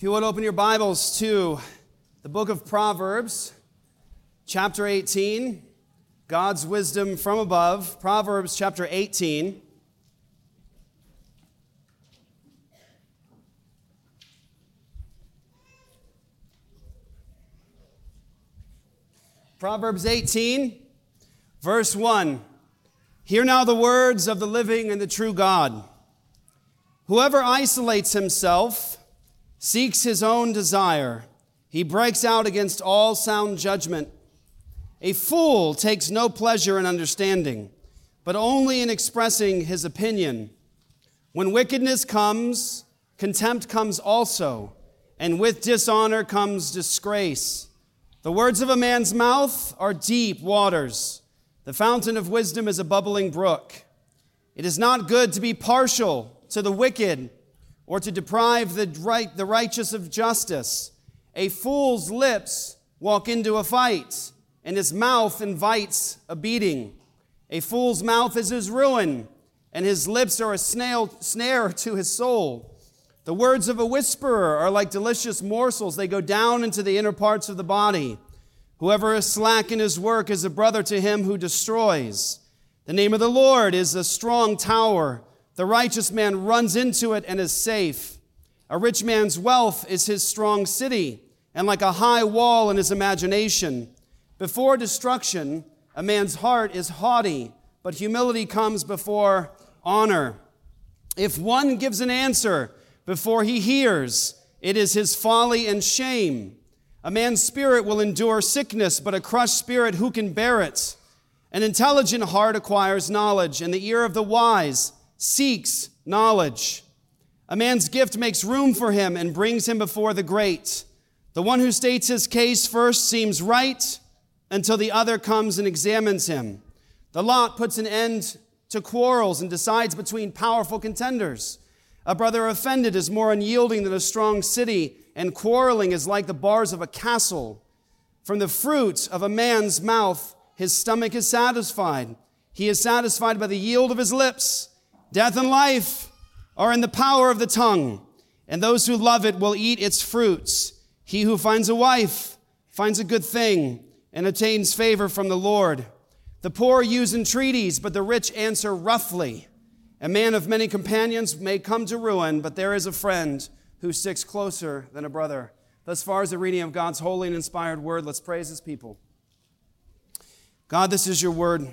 If you would open your Bibles to the book of Proverbs, chapter 18, God's wisdom from above, Proverbs chapter 18. Proverbs 18, verse 1. Hear now the words of the living and the true God. Whoever isolates himself, seeks his own desire. He breaks out against all sound judgment. A fool takes no pleasure in understanding, but only in expressing his opinion. When wickedness comes, contempt comes also, and with dishonor comes disgrace. The words of a man's mouth are deep waters. The fountain of wisdom is a bubbling brook. It is not good to be partial to the wicked or to deprive the, right, the righteous of justice. A fool's lips walk into a fight, and his mouth invites a beating. A fool's mouth is his ruin, and his lips are a snail, snare to his soul. The words of a whisperer are like delicious morsels, they go down into the inner parts of the body. Whoever is slack in his work is a brother to him who destroys. The name of the Lord is a strong tower. The righteous man runs into it and is safe. A rich man's wealth is his strong city, and like a high wall in his imagination. Before destruction, a man's heart is haughty, but humility comes before honor. If one gives an answer before he hears, it is his folly and shame. A man's spirit will endure sickness, but a crushed spirit, who can bear it? An intelligent heart acquires knowledge, and the ear of the wise seeks knowledge. A man's gift makes room for him and brings him before the great. The one who states his case first seems right until the other comes and examines him. The lot puts an end to quarrels and decides between powerful contenders. A brother offended is more unyielding than a strong city, and quarreling is like the bars of a castle. From the fruit of a man's mouth, his stomach is satisfied. He is satisfied by the yield of his lips. Death and life are in the power of the tongue, and those who love it will eat its fruits. He who finds a wife finds a good thing and attains favor from the Lord. The poor use entreaties, but the rich answer roughly. A man of many companions may come to ruin, but there is a friend who sticks closer than a brother. Thus far as the reading of God's holy and inspired word, let's praise his people. God, this is your word.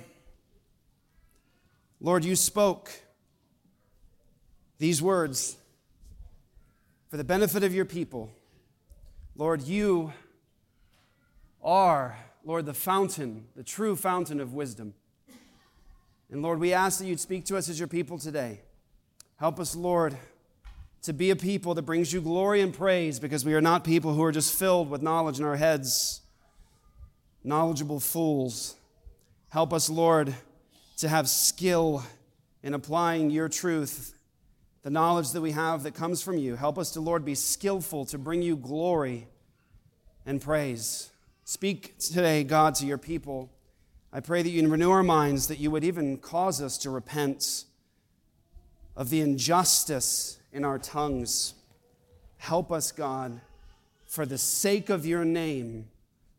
Lord, you spoke these words for the benefit of your people. Lord, you are, Lord, the fountain, the true fountain of wisdom. And Lord, we ask that you'd speak to us as your people today. Help us, Lord, to be a people that brings you glory and praise because we are not people who are just filled with knowledge in our heads, knowledgeable fools. Help us, Lord, to have skill in applying your truth the knowledge that we have that comes from you. Help us to, Lord, be skillful to bring you glory and praise. Speak today, God, to your people. I pray that you renew our minds, that you would even cause us to repent of the injustice in our tongues. Help us, God, for the sake of your name,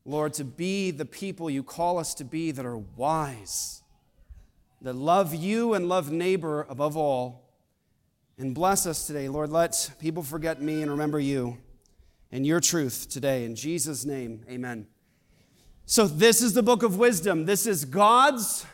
Lord, to be the people you call us to be that are wise, that love you and love neighbor above all and bless us today. Lord, let people forget me and remember you and your truth today. In Jesus' name, amen. So, this is the book of wisdom. This is God's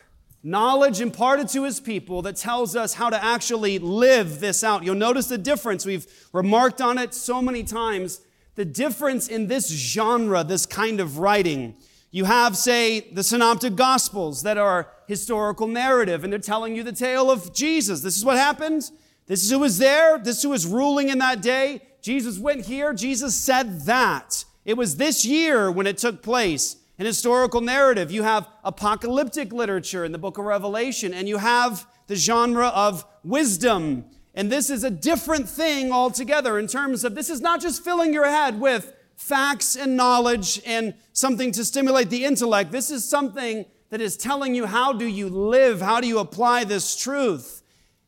knowledge imparted to his people that tells us how to actually live this out. You'll notice the difference. We've remarked on it so many times. The difference in this genre, this kind of writing. You have, say, the synoptic gospels that are historical narrative, and they're telling you the tale of Jesus. This is what happened. This is who was there. This is who was ruling in that day. Jesus went here. Jesus said that. It was this year when it took place. An historical narrative. You have apocalyptic literature in the book of Revelation, and you have the genre of wisdom. And this is a different thing altogether in terms of this is not just filling your head with facts and knowledge and something to stimulate the intellect. This is something that is telling you how do you live? How do you apply this truth?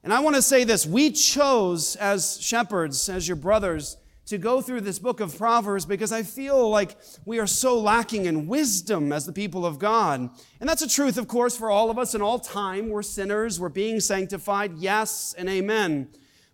And I want to say this we chose as shepherds, as your brothers, to go through this book of Proverbs because I feel like we are so lacking in wisdom as the people of God. And that's a truth, of course, for all of us in all time. We're sinners, we're being sanctified, yes and amen.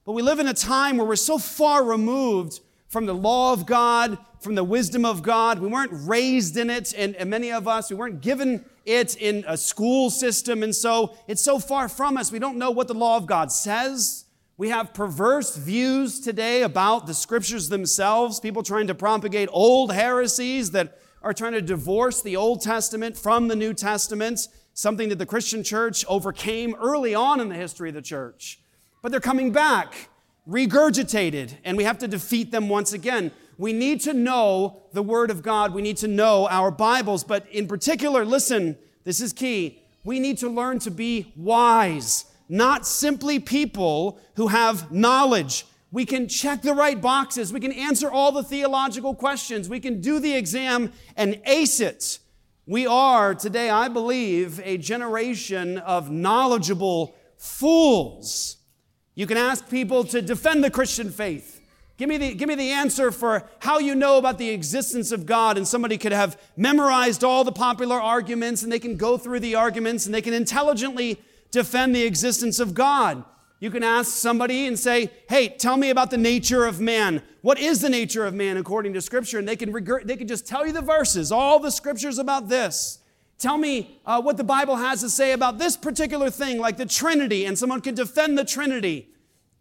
But we live in a time where we're so far removed from the law of God, from the wisdom of God. We weren't raised in it, and, and, many of us, we weren't given it in a school system. And so it's so far from us, we don't know what the law of God says. We have perverse views today about the scriptures themselves, people trying to propagate old heresies that are trying to divorce the Old Testament from the New Testament, something that the Christian church overcame early on in the history of the church. But they're coming back, regurgitated, and we have to defeat them once again. We need to know the Word of God. We need to know our Bibles. But in particular, listen, this is key. We need to learn to be wise not simply people who have knowledge. We can check the right boxes. We can answer all the theological questions. We can do the exam and ace it. We are today, I believe, a generation of knowledgeable fools. You can ask people to defend the Christian faith. Give me, the, give me the answer for how you know about the existence of God. And somebody could have memorized all the popular arguments and they can go through the arguments and they can intelligently defend the existence of God. You can ask somebody and say, Hey, tell me about the nature of man. What is the nature of man according to Scripture? And they can, they can just tell you the verses, all the Scriptures about this. Tell me uh, what the Bible has to say about this particular thing, like the Trinity, and someone can defend the Trinity.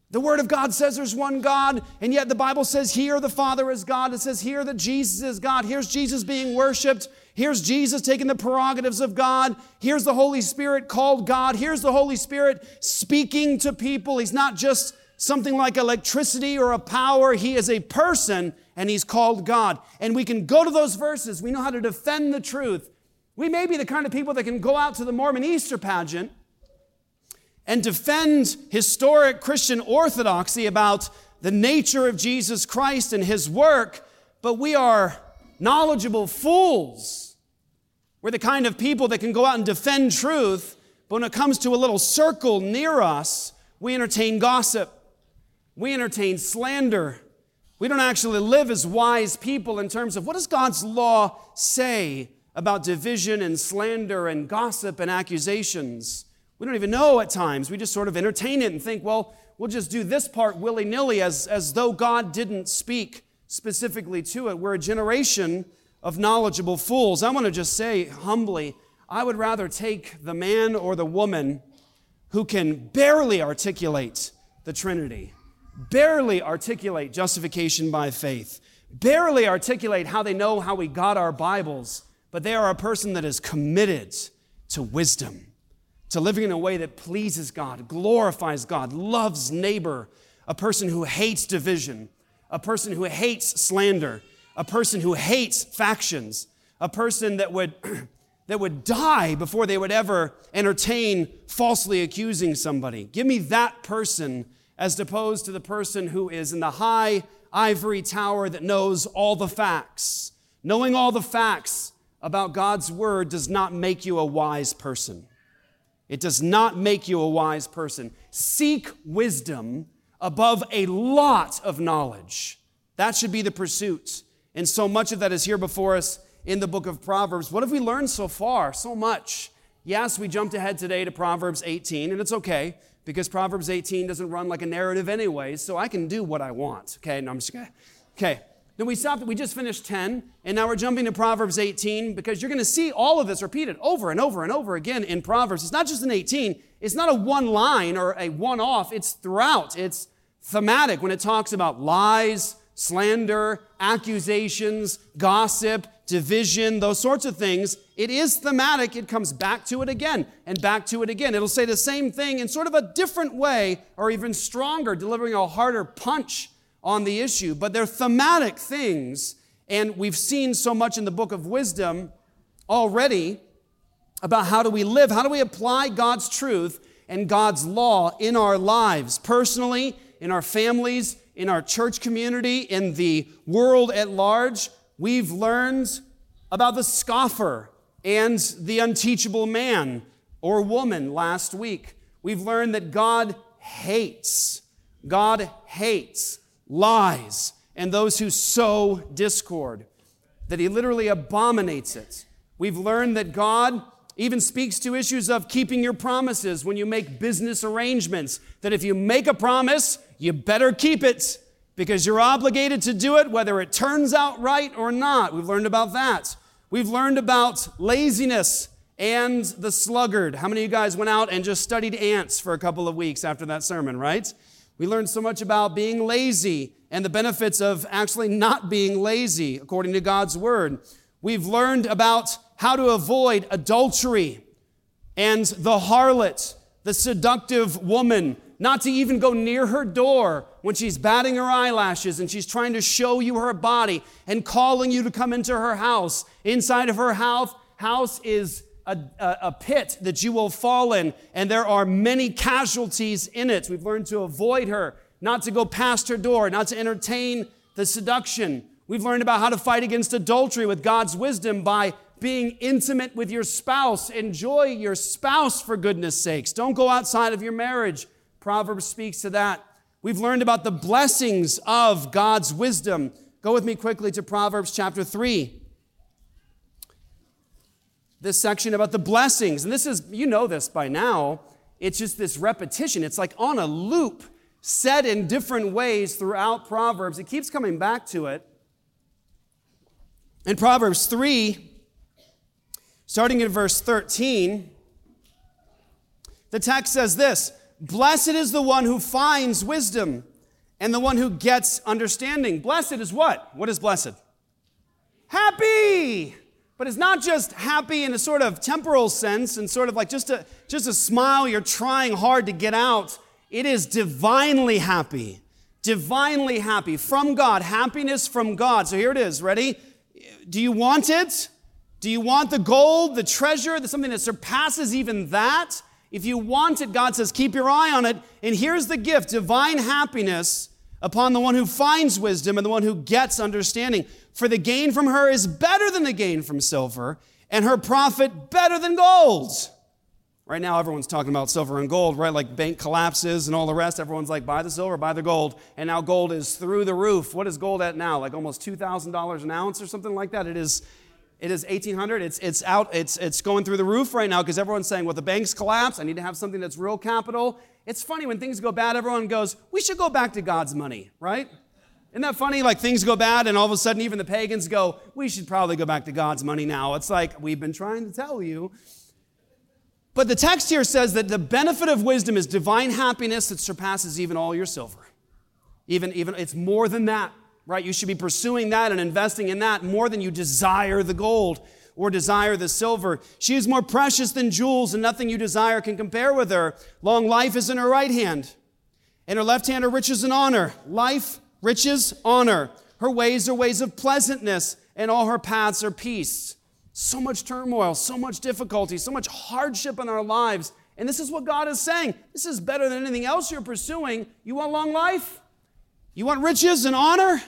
The Word of God says there's one God, and yet the Bible says here the Father is God. It says here that Jesus is God. Here's Jesus being worshiped. Here's Jesus taking the prerogatives of God. Here's the Holy Spirit called God. Here's the Holy Spirit speaking to people. He's not just something like electricity or a power. He is a person and he's called God. And we can go to those verses. We know how to defend the truth. We may be the kind of people that can go out to the Mormon Easter pageant and defend historic Christian orthodoxy about the nature of Jesus Christ and his work, but we are knowledgeable fools. We're the kind of people that can go out and defend truth, but when it comes to a little circle near us, we entertain gossip. We entertain slander. We don't actually live as wise people in terms of what does God's law say about division and slander and gossip and accusations. We don't even know at times. We just sort of entertain it and think, well, we'll just do this part willy nilly as, as though God didn't speak specifically to it. We're a generation of knowledgeable fools. I want to just say humbly, I would rather take the man or the woman who can barely articulate the Trinity, barely articulate justification by faith, barely articulate how they know how we got our Bibles, but they are a person that is committed to wisdom to living in a way that pleases God, glorifies God, loves neighbor, a person who hates division, a person who hates slander, a person who hates factions, a person that would, that would die before they would ever entertain falsely accusing somebody. Give me that person as opposed to the person who is in the high ivory tower that knows all the facts. Knowing all the facts about God's word does not make you a wise person. It does not make you a wise person. Seek wisdom above a lot of knowledge. That should be the pursuit. And so much of that is here before us in the book of Proverbs. What have we learned so far? So much. Yes, we jumped ahead today to Proverbs 18, and it's okay because Proverbs 18 doesn't run like a narrative anyway, so I can do what I want. Okay, no, I'm just gonna. Okay, then we stopped, we just finished 10, and now we're jumping to Proverbs 18 because you're going to see all of this repeated over and over and over again in Proverbs. It's not just in 18, it's not a one line or a one off, it's throughout. It's thematic when it talks about lies, slander, accusations, gossip, division, those sorts of things. It is thematic. It comes back to it again and back to it again. It'll say the same thing in sort of a different way or even stronger, delivering a harder punch on the issue, but they're thematic things. And we've seen so much in the book of wisdom already about how do we live, how do we apply God's truth and God's law in our lives, personally, in our families, in our church community, in the world at large. We've learned about the scoffer and the unteachable man or woman last week. We've learned that God hates. God hates lies and those who sow discord, that he literally abominates it. We've learned that God even speaks to issues of keeping your promises when you make business arrangements, that if you make a promise, you better keep it because you're obligated to do it whether it turns out right or not. We've learned about that. We've learned about laziness and the sluggard. How many of you guys went out and just studied ants for a couple of weeks after that sermon, right? We learned so much about being lazy and the benefits of actually not being lazy according to God's word. We've learned about how to avoid adultery and the harlot, the seductive woman, not to even go near her door when she's batting her eyelashes and she's trying to show you her body and calling you to come into her house. Inside of her house, house is a, a, pit that you will fall in, and there are many casualties in it. We've learned to avoid her, not to go past her door, not to entertain the seduction. We've learned about how to fight against adultery with God's wisdom by being intimate with your spouse. Enjoy your spouse for goodness sakes. Don't go outside of your marriage. Proverbs speaks to that. We've learned about the blessings of God's wisdom. Go with me quickly to Proverbs chapter 3 this section about the blessings. And this is, you know this by now, it's just this repetition. It's like on a loop, said in different ways throughout Proverbs. It keeps coming back to it. In Proverbs 3, starting in verse 13, the text says this Blessed is the one who finds wisdom and the one who gets understanding. Blessed is what? What is blessed? Happy! But it's not just happy in a sort of temporal sense and sort of like just a, just a smile you're trying hard to get out. It is divinely happy. Divinely happy from God, happiness from God. So here it is. Ready? Do you want it? Do you want the gold, the treasure, the, something that surpasses even that? If you want it, God says, keep your eye on it. And here's the gift divine happiness upon the one who finds wisdom and the one who gets understanding. For the gain from her is better than the gain from silver, and her profit better than gold. Right now, everyone's talking about silver and gold, right? Like bank collapses and all the rest. Everyone's like, buy the silver, buy the gold. And now gold is through the roof. What is gold at now? Like almost $2,000 an ounce or something like that? It is. It is 1800. It's, it's out. It's, it's going through the roof right now because everyone's saying, well, the banks collapse. I need to have something that's real capital. It's funny when things go bad, everyone goes, we should go back to God's money, right? Isn't that funny? Like things go bad, and all of a sudden, even the pagans go, We should probably go back to God's money now. It's like, we've been trying to tell you. But the text here says that the benefit of wisdom is divine happiness that surpasses even all your silver. Even, even it's more than that, right? You should be pursuing that and investing in that more than you desire the gold or desire the silver. She is more precious than jewels, and nothing you desire can compare with her. Long life is in her right hand, and her left hand are riches and honor. Life riches, honor. Her ways are ways of pleasantness, and all her paths are peace. So much turmoil, so much difficulty, so much hardship in our lives. And this is what God is saying. This is better than anything else you're pursuing. You want long life? You want riches and honor?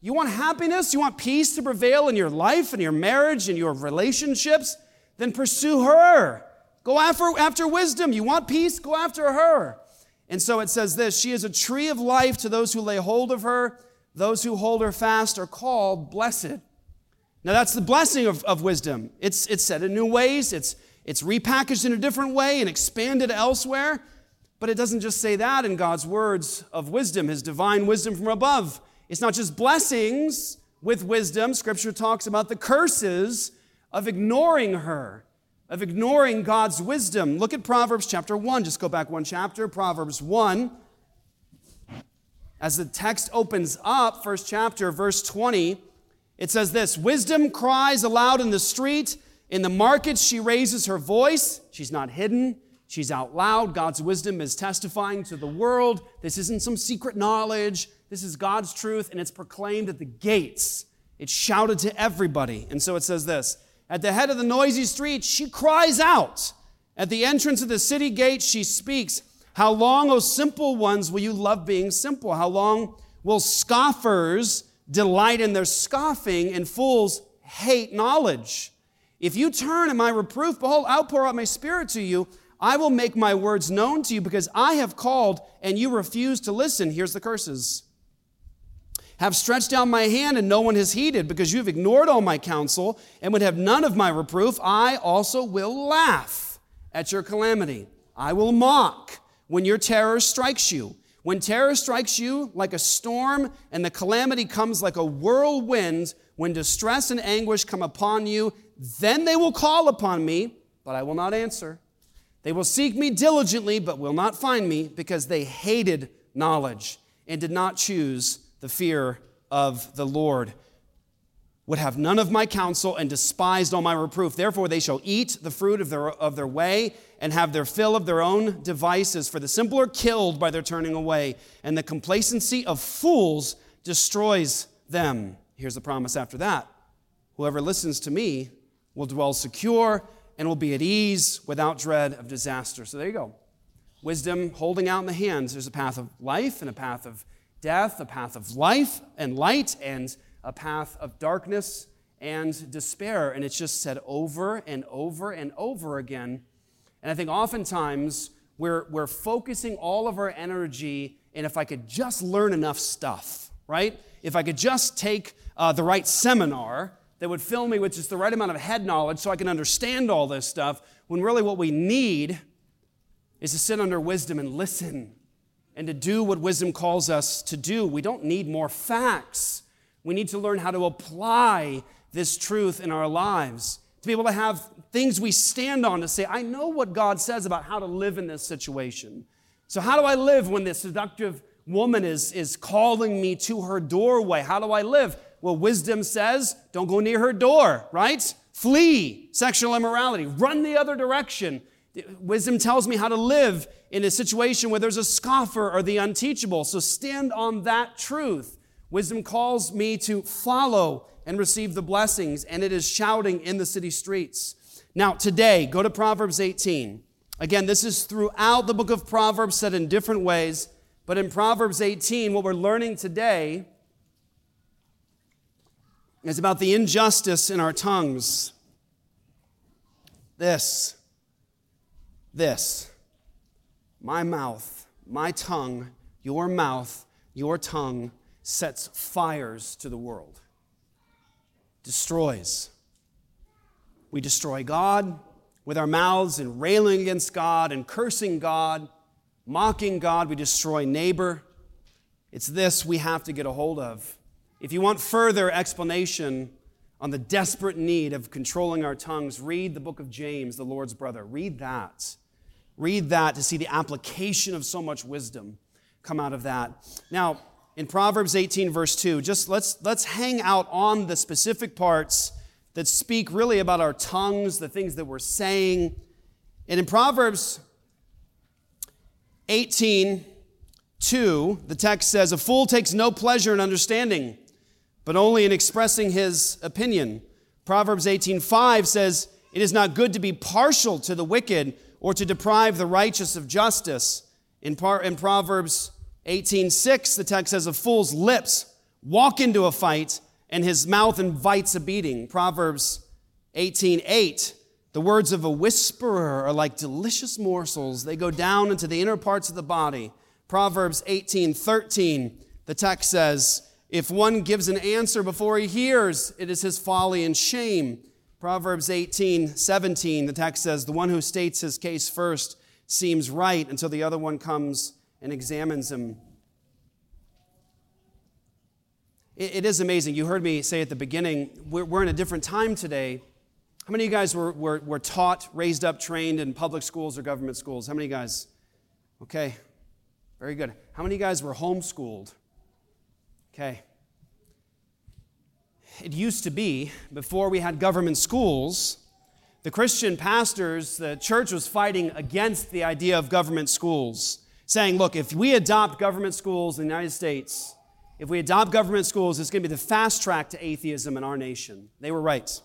You want happiness? You want peace to prevail in your life and your marriage and your relationships? Then pursue her. Go after, after wisdom. You want peace? Go after her. And so it says this She is a tree of life to those who lay hold of her. Those who hold her fast are called blessed. Now, that's the blessing of, of wisdom. It's, it's said in new ways, it's, it's repackaged in a different way and expanded elsewhere. But it doesn't just say that in God's words of wisdom, His divine wisdom from above. It's not just blessings with wisdom. Scripture talks about the curses of ignoring her of ignoring God's wisdom. Look at Proverbs chapter 1. Just go back one chapter, Proverbs 1. As the text opens up, first chapter, verse 20, it says this Wisdom cries aloud in the street. In the markets, she raises her voice. She's not hidden, she's out loud. God's wisdom is testifying to the world. This isn't some secret knowledge. This is God's truth, and it's proclaimed at the gates. It's shouted to everybody. And so it says this at the head of the noisy street, she cries out. At the entrance of the city gate, she speaks. How long, O simple ones, will you love being simple? How long will scoffers delight in their scoffing and fools hate knowledge? If you turn at my reproof, behold, I'll pour out my spirit to you. I will make my words known to you because I have called and you refuse to listen. Here's the curses. Have stretched out my hand and no one has heeded, because you have ignored all my counsel and would have none of my reproof, I also will laugh at your calamity. I will mock when your terror strikes you. When terror strikes you like a storm and the calamity comes like a whirlwind, when distress and anguish come upon you, then they will call upon me, but I will not answer. They will seek me diligently, but will not find me, because they hated knowledge and did not choose the fear of the Lord. Would have none of my counsel and despised all my reproof. Therefore, they shall eat the fruit of their, of their way and have their fill of their own devices. For the simple are killed by their turning away, and the complacency of fools destroys them. Here's the promise after that Whoever listens to me will dwell secure and will be at ease without dread of disaster. So there you go. Wisdom holding out in the hands. There's a path of life and a path of death, a path of life and light, and a path of darkness and despair. And it's just said over and over and over again. And I think oftentimes we're, we're focusing all of our energy and if I could just learn enough stuff, right? If I could just take uh, the right seminar that would fill me with just the right amount of head knowledge so I can understand all this stuff, when really what we need is to sit under wisdom and listen and to do what wisdom calls us to do. We don't need more facts. We need to learn how to apply this truth in our lives, to be able to have things we stand on to say, I know what God says about how to live in this situation. So, how do I live when this seductive woman is, is calling me to her doorway? How do I live? Well, wisdom says, don't go near her door, right? Flee sexual immorality, run the other direction. Wisdom tells me how to live in a situation where there's a scoffer or the unteachable. So stand on that truth. Wisdom calls me to follow and receive the blessings, and it is shouting in the city streets. Now, today, go to Proverbs 18. Again, this is throughout the book of Proverbs, said in different ways. But in Proverbs 18, what we're learning today is about the injustice in our tongues. This, this, my mouth, my tongue, your mouth, your tongue sets fires to the world, destroys. We destroy God with our mouths and railing against God and cursing God, mocking God. We destroy neighbor. It's this we have to get a hold of. If you want further explanation on the desperate need of controlling our tongues, read the book of James, the Lord's brother. Read that. Read that to see the application of so much wisdom come out of that. Now, in Proverbs 18, verse 2, just let's, let's hang out on the specific parts that speak really about our tongues, the things that we're saying. And in Proverbs 18, 2, the text says, A fool takes no pleasure in understanding but only in expressing his opinion. Proverbs 18:5 says, "It is not good to be partial to the wicked or to deprive the righteous of justice." In, par- in Proverbs 18:6, the text says, "A fool's lips walk into a fight, and his mouth invites a beating." Proverbs 18:8, the words of a whisperer are like delicious morsels; they go down into the inner parts of the body. Proverbs 18:13, the text says, if one gives an answer before he hears, it is his folly and shame. Proverbs 18, 17, the text says, The one who states his case first seems right until the other one comes and examines him. it, it is amazing. You heard me say at the beginning, we're, we're, in a different time today. How many of you guys were, were, were taught, raised up, trained in public schools or government schools? How many of you guys? Okay, very good. How many of you guys were homeschooled? Okay. It used to be, before we had government schools, the Christian pastors, the church was fighting against the idea of government schools, saying, look, if we adopt government schools in the United States, if we adopt government schools, it's going to be the fast track to atheism in our nation. They were right.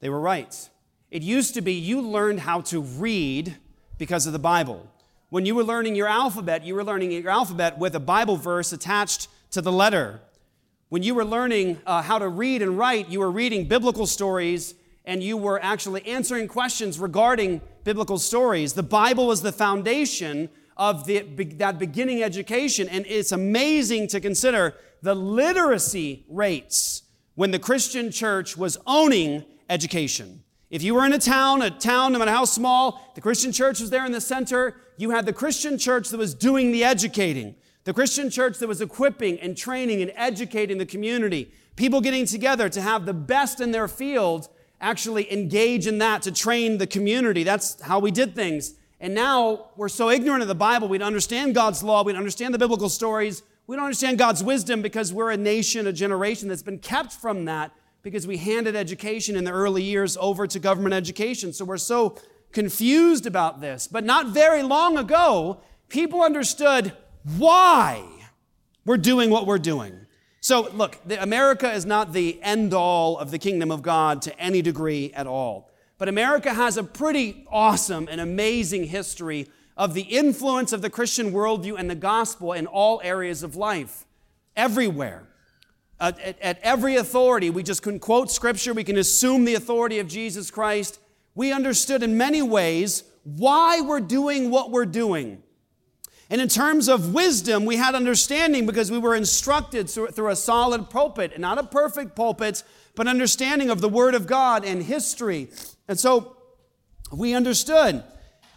They were right. It used to be you learned how to read because of the Bible. When you were learning your alphabet, you were learning your alphabet with a Bible verse attached to the letter. When you were learning uh, how to read and write, you were reading biblical stories and you were actually answering questions regarding biblical stories. The Bible was the foundation of the, that beginning education. And it's amazing to consider the literacy rates when the Christian church was owning education. If you were in a town, a town, no matter how small, the Christian church was there in the center. You had the Christian church that was doing the educating, the Christian church that was equipping and training and educating the community. People getting together to have the best in their field actually engage in that to train the community. That's how we did things. And now we're so ignorant of the Bible, we don't understand God's law, we don't understand the biblical stories, we don't understand God's wisdom because we're a nation, a generation that's been kept from that because we handed education in the early years over to government education. So we're so confused about this. But not very long ago, people understood why we're doing what we're doing. So, look, America is not the end all of the kingdom of God to any degree at all. But America has a pretty awesome and amazing history of the influence of the Christian worldview and the gospel in all areas of life, everywhere. Uh, at, at every authority, we just can quote scripture, we can assume the authority of Jesus Christ. We understood in many ways why we're doing what we're doing. And in terms of wisdom, we had understanding because we were instructed through a solid pulpit, not a perfect pulpit, but understanding of the Word of God and history. And so we understood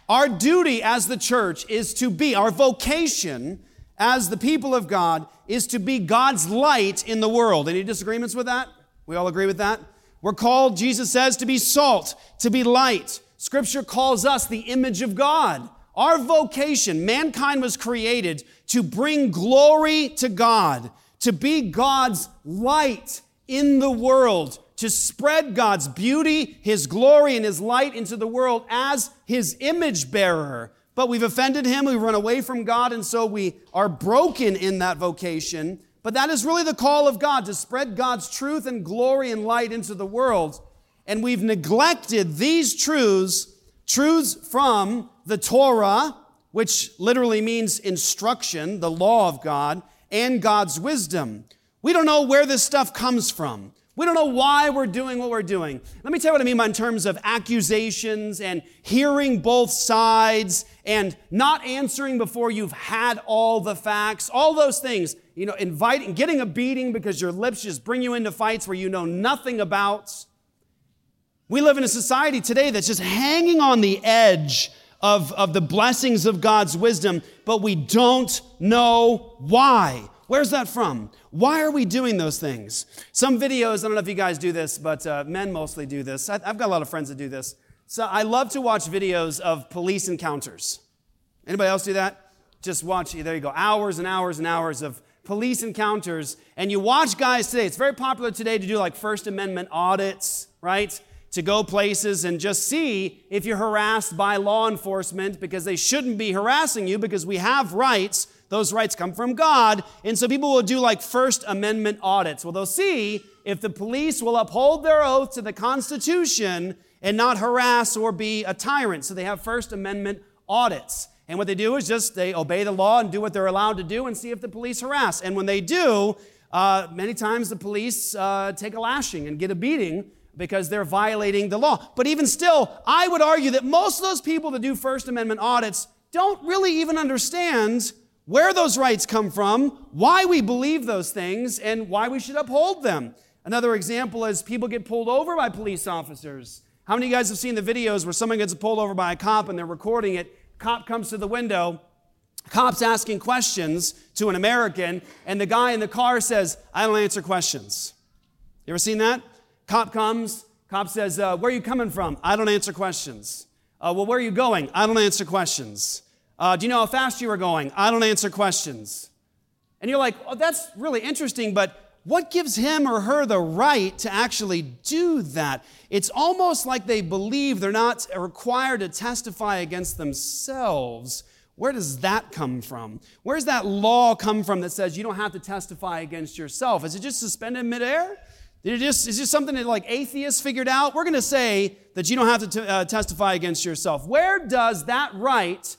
our duty as the church is to be, our vocation as the people of God is to be God's light in the world. Any disagreements with that? We all agree with that? We're called, Jesus says, to be salt, to be light. Scripture calls us the image of God. Our vocation, mankind was created to bring glory to God, to be God's light in the world, to spread God's beauty, His glory, and His light into the world as His image bearer. But we've offended Him, we run away from God, and so we are broken in that vocation. But that is really the call of God to spread God's truth and glory and light into the world. And we've neglected these truths, truths from the Torah, which literally means instruction, the law of God, and God's wisdom. We don't know where this stuff comes from. We don't know why we're doing what we're doing. Let me tell you what I mean by in terms of accusations and hearing both sides and not answering before you've had all the facts, all those things. You know, inviting, getting a beating because your lips just bring you into fights where you know nothing about. We live in a society today that's just hanging on the edge of, of the blessings of God's wisdom, but we don't know why. Where's that from? Why are we doing those things? Some videos, I don't know if you guys do this, but uh, men mostly do this. I, I've got a lot of friends that do this. So I love to watch videos of police encounters. Anybody else do that? Just watch, there you go, hours and hours and hours of police encounters. And you watch guys today, it's very popular today to do like First Amendment audits, right? To go places and just see if you're harassed by law enforcement because they shouldn't be harassing you because we have rights. Those rights come from God. And so people will do like First Amendment audits. Well, they'll see if the police will uphold their oath to the Constitution and not harass or be a tyrant. So they have First Amendment audits. And what they do is just they obey the law and do what they're allowed to do and see if the police harass. And when they do, uh, many times the police uh, take a lashing and get a beating because they're violating the law. But even still, I would argue that most of those people that do First Amendment audits don't really even understand where those rights come from, why we believe those things, and why we should uphold them. Another example is people get pulled over by police officers. How many of you guys have seen the videos where someone gets pulled over by a cop and they're recording it? Cop comes to the window, cop's asking questions to an American, and the guy in the car says, I don't answer questions. You ever seen that? Cop comes, cop says, uh, Where are you coming from? I don't answer questions. Uh, well, where are you going? I don't answer questions. Uh, do you know how fast you were going? I don't answer questions. And you're like, oh, that's really interesting, but what gives him or her the right to actually do that? It's almost like they believe they're not required to testify against themselves. Where does that come from? Where's that law come from that says you don't have to testify against yourself? Is it just suspended midair? Just, is this something that like atheists figured out? We're going to say that you don't have to t- uh, testify against yourself. Where does that right,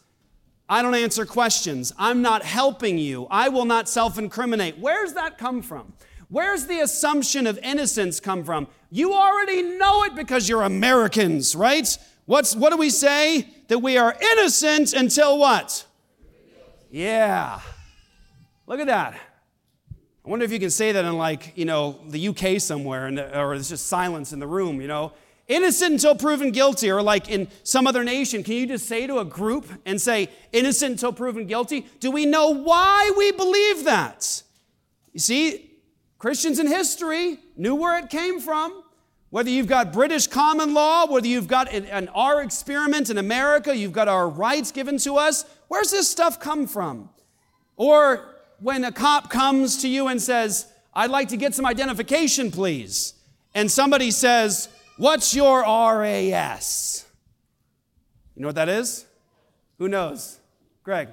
I don't answer questions, I'm not helping you, I will not self incriminate, where's that come from? Where's the assumption of innocence come from? You already know it because you're Americans, right? What's, what do we say? That we are innocent until what? Yeah. Look at that. I wonder if you can say that in like, you know, the UK somewhere, and, or there's just silence in the room, you know. Innocent until proven guilty, or like in some other nation, can you just say to a group and say, innocent until proven guilty? Do we know why we believe that? You see, Christians in history knew where it came from. Whether you've got British common law, whether you've got an, an our experiment in America, you've got our rights given to us, where's this stuff come from? Or when a cop comes to you and says, I'd like to get some identification, please. And somebody says, What's your RAS? You know what that is? Who knows? Greg.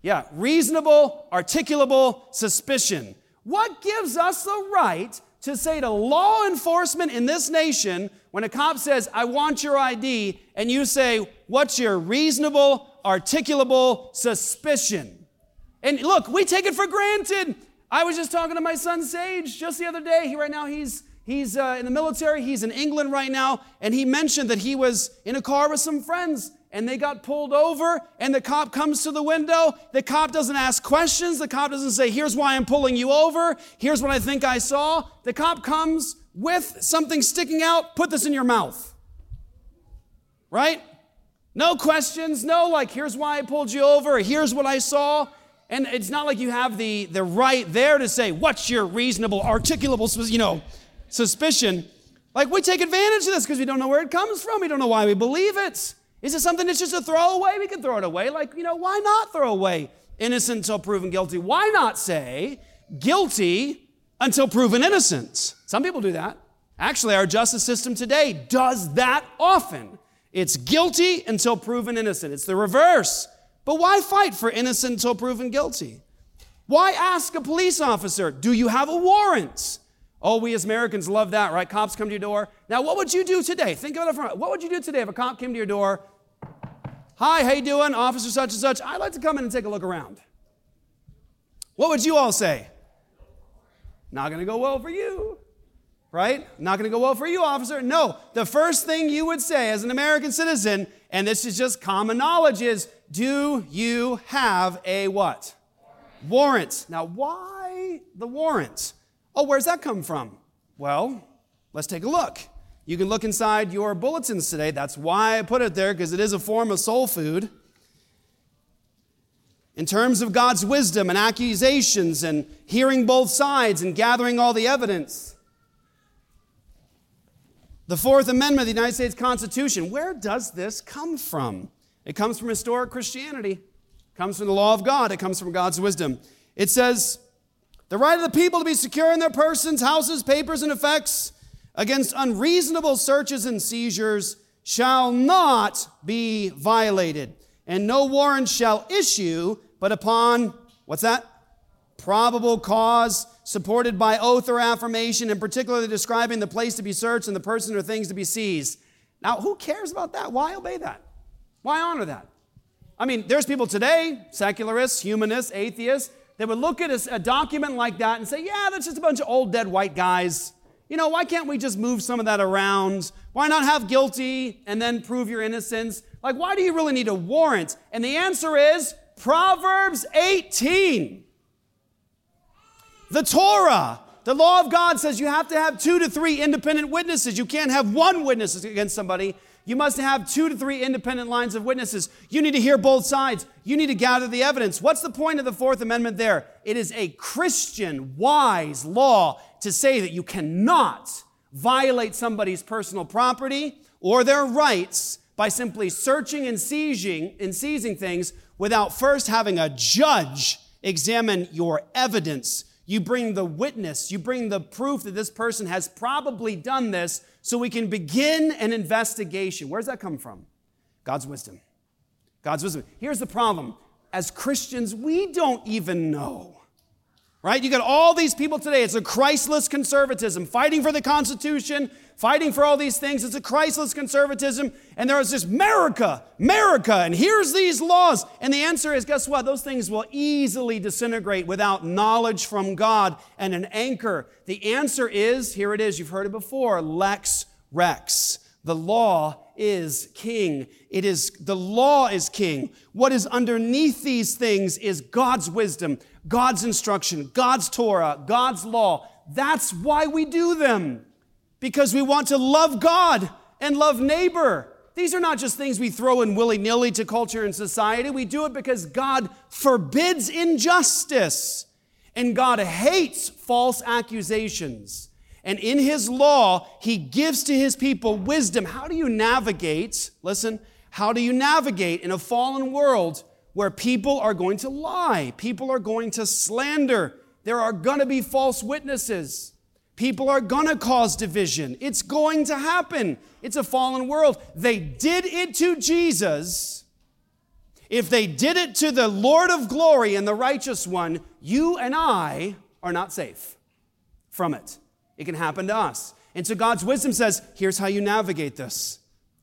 Yeah, reasonable, articulable suspicion. What gives us the right to say to law enforcement in this nation when a cop says, I want your ID, and you say, What's your reasonable, articulable suspicion? And look, we take it for granted. I was just talking to my son Sage just the other day. He right now he's he's uh, in the military. He's in England right now, and he mentioned that he was in a car with some friends, and they got pulled over. And the cop comes to the window. The cop doesn't ask questions. The cop doesn't say, "Here's why I'm pulling you over. Here's what I think I saw." The cop comes with something sticking out. Put this in your mouth. Right? No questions. No, like, here's why I pulled you over. Here's what I saw. And it's not like you have the, the right there to say, what's your reasonable, articulable, you know, suspicion. Like we take advantage of this because we don't know where it comes from. We don't know why we believe it. Is it something that's just a throwaway? We can throw it away. Like, you know, why not throw away innocent until proven guilty? Why not say guilty until proven innocent? Some people do that. Actually, our justice system today does that often. It's guilty until proven innocent. It's the reverse. But why fight for innocent until proven guilty? Why ask a police officer, do you have a warrant? Oh, we as Americans love that, right? Cops come to your door. Now, what would you do today? Think about it from what would you do today if a cop came to your door? Hi, how you doing? Officer such and such. I'd like to come in and take a look around. What would you all say? Not gonna go well for you. Right? Not gonna go well for you, officer. No, the first thing you would say as an American citizen, and this is just common knowledge, is do you have a what? Warrant. Now, why the warrant? Oh, where's that come from? Well, let's take a look. You can look inside your bulletins today. That's why I put it there, because it is a form of soul food. In terms of God's wisdom and accusations and hearing both sides and gathering all the evidence. The Fourth Amendment of the United States Constitution, where does this come from? It comes from historic Christianity. It comes from the law of God. It comes from God's wisdom. It says, the right of the people to be secure in their persons, houses, papers, and effects against unreasonable searches and seizures shall not be violated. And no warrant shall issue but upon, what's that? Probable cause supported by oath or affirmation, and particularly describing the place to be searched and the person or things to be seized. Now, who cares about that? Why obey that? Why honor that? I mean, there's people today, secularists, humanists, atheists, that would look at a, a, document like that and say, yeah, that's just a bunch of old dead white guys. You know, why can't we just move some of that around? Why not have guilty and then prove your innocence? Like, why do you really need a warrant? And the answer is Proverbs 18. The Torah, the law of God says you have to have two to three independent witnesses. You can't have one witness against somebody you must have two to three independent lines of witnesses. You need to hear both sides. You need to gather the evidence. What's the point of the Fourth Amendment there? It is a Christian, wise law to say that you cannot violate somebody's personal property or their rights by simply searching and seizing, and seizing things without first having a judge examine your evidence. You bring the witness, you bring the proof that this person has probably done this so we can begin an investigation. Where does that come from? God's wisdom. God's wisdom. Here's the problem as Christians, we don't even know. Right? You got all these people today. It's a Christless conservatism, fighting for the Constitution, fighting for all these things. It's a Christless conservatism. And there is this America, America, and here's these laws. And the answer is guess what? Those things will easily disintegrate without knowledge from God and an anchor. The answer is here it is. You've heard it before Lex Rex. The law is king. It is, the law is king. What is underneath these things is God's wisdom, God's instruction, God's Torah, God's law. That's why we do them. Because we want to love God and love neighbor. These are not just things we throw in willy nilly to culture and society. We do it because God forbids injustice and God hates false accusations. And in His law, He gives to His people wisdom. How do you navigate? Listen, how do you navigate in a fallen world where people are going to lie? People are going to slander. There are going to be false witnesses. People are going to cause division. It's going to happen. It's a fallen world. They did it to Jesus. If they did it to the Lord of glory and the righteous one, you and I are not safe from it. It can happen to us. And so God's wisdom says here's how you navigate this.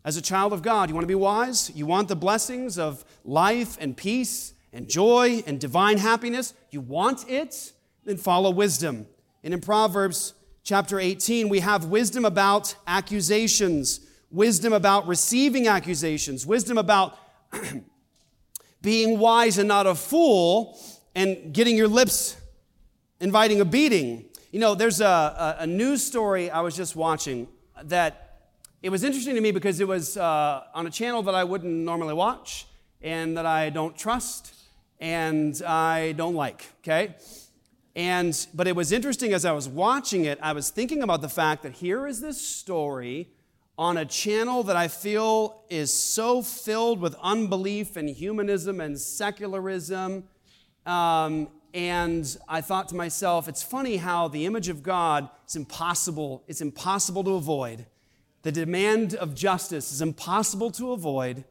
As a child of God, you want to be wise? You want the blessings of life and peace and joy and divine happiness? You want it? Then follow wisdom. And in Proverbs chapter 18, we have wisdom about accusations, wisdom about receiving accusations, wisdom about being wise and not a fool, and getting your lips inviting a beating. You know, there's a, a, a news story I was just watching that it was interesting to me because it was uh, on a channel that I wouldn't normally watch and that I don't trust and I don't like, okay? And, but it was interesting as I was watching it, I was thinking about the fact that here is this story on a channel that I feel is so filled with unbelief and humanism and secularism. Um, and I thought to myself, it's funny how the image of God is impossible. It's impossible to avoid. The demand of justice is impossible to avoid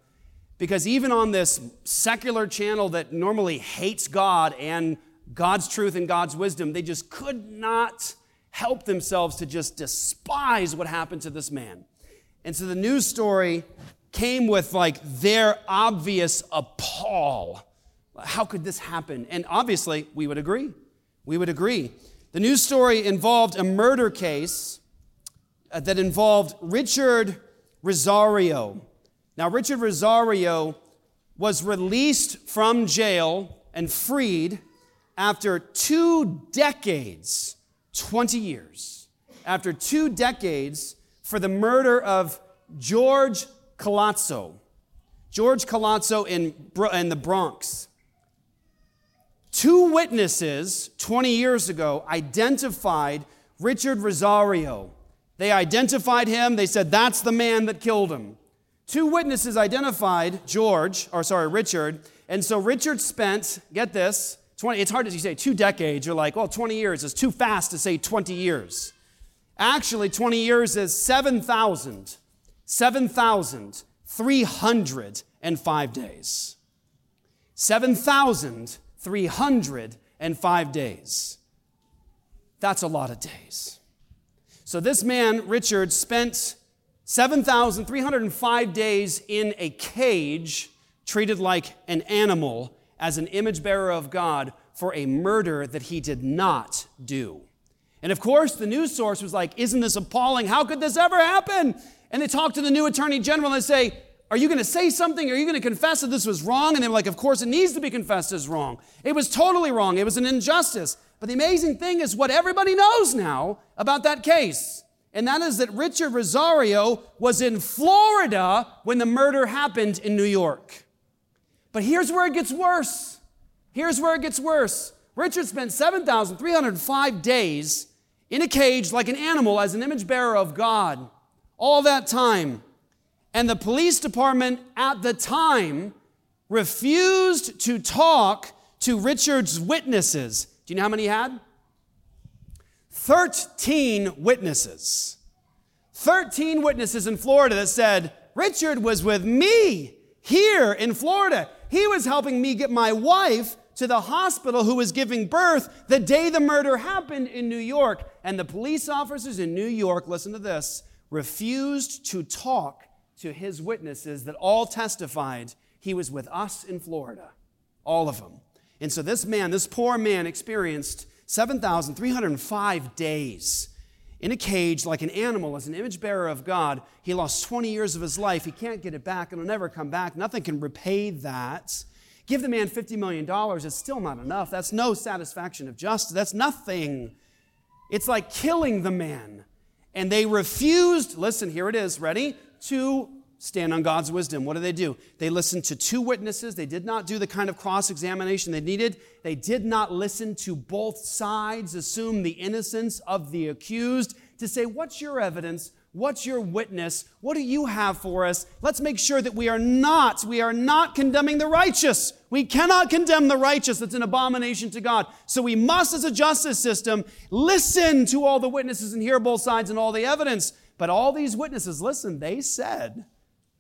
because even on this secular channel that normally hates God and God's truth and God's wisdom, they just could not help themselves to just despise what happened to this man. And so the news story came with like their obvious appall. How could this happen? And obviously, we would agree. We would agree. The news story involved a murder case uh, that involved Richard Rosario. Now, Richard Rosario was released from jail and freed after two decades, 20 years, after two decades for the murder of George Collazo. George Collazo in, in the Bronx. Two witnesses 20 years ago identified Richard Rosario. They identified him, they said, that's the man that killed him. Two witnesses identified George, or sorry, Richard, and so Richard spent, get this, 20, it's hard to say two decades. You're like, well, 20 years is too fast to say 20 years. Actually, 20 years is 7,000, 7,305 days. 7,305 days. That's a lot of days. So this man, Richard, spent 7,305 days in a cage, treated like an animal as an image bearer of God for a murder that he did not do. And of course, the news source was like, Isn't this appalling? How could this ever happen? And they talked to the new attorney general and say, Are you going to say something? Are you going to confess that this was wrong? And they were like, Of course, it needs to be confessed as wrong. It was totally wrong. It was an injustice. But the amazing thing is what everybody knows now about that case. And that is that Richard Rosario was in Florida when the murder happened in New York. But here's where it gets worse. Here's where it gets worse. Richard spent 7,305 days in a cage like an animal as an image bearer of God. All that time. And the police department at the time refused to talk to Richard's witnesses. Do you know how many he had? 13 witnesses. 13 witnesses in Florida that said, Richard was with me here in Florida. He was helping me get my wife to the hospital who was giving birth the day the murder happened in New York. And the police officers in New York, listen to this, refused to talk to his witnesses that all testified he was with us in Florida. All of them. And so this man, this poor man, experienced 7,305 days in a cage like an animal as an image bearer of God. He lost 20 years of his life. He can't get it back. It'll never come back. Nothing can repay that. Give the man $50 million. It's still not enough. That's no satisfaction of justice. That's nothing. It's like killing the man. And they refused, listen, here it is, ready? To stand on God's wisdom. What do they do? They listened to two witnesses. They did not do the kind of cross examination they needed. They did not listen to both sides, assume the innocence of the accused, to say, What's your evidence? What's your witness? What do you have for us? Let's make sure that we are not, we are not condemning the righteous. We cannot condemn the righteous. That's an abomination to God. So we must, as a justice system, listen to all the witnesses and hear both sides and all the evidence. But all these witnesses, listen, they said,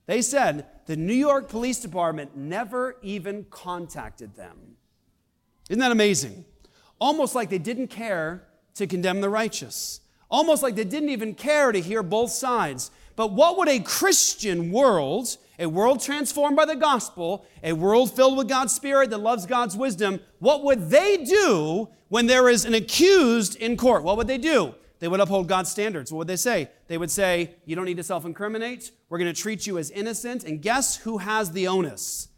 they said the New York Police Department never even contacted them. Isn't that amazing? Almost like they didn't care to condemn the righteous. Almost like they didn't even care to hear both sides. But what would a Christian world, a world transformed by the gospel, a world filled with God's Spirit that loves God's wisdom, what would they do when there is an accused in court? What would they do? They would uphold God's standards. What would they say? They would say, You don't need to self incriminate. We're going to treat you as innocent. And guess who has the onus?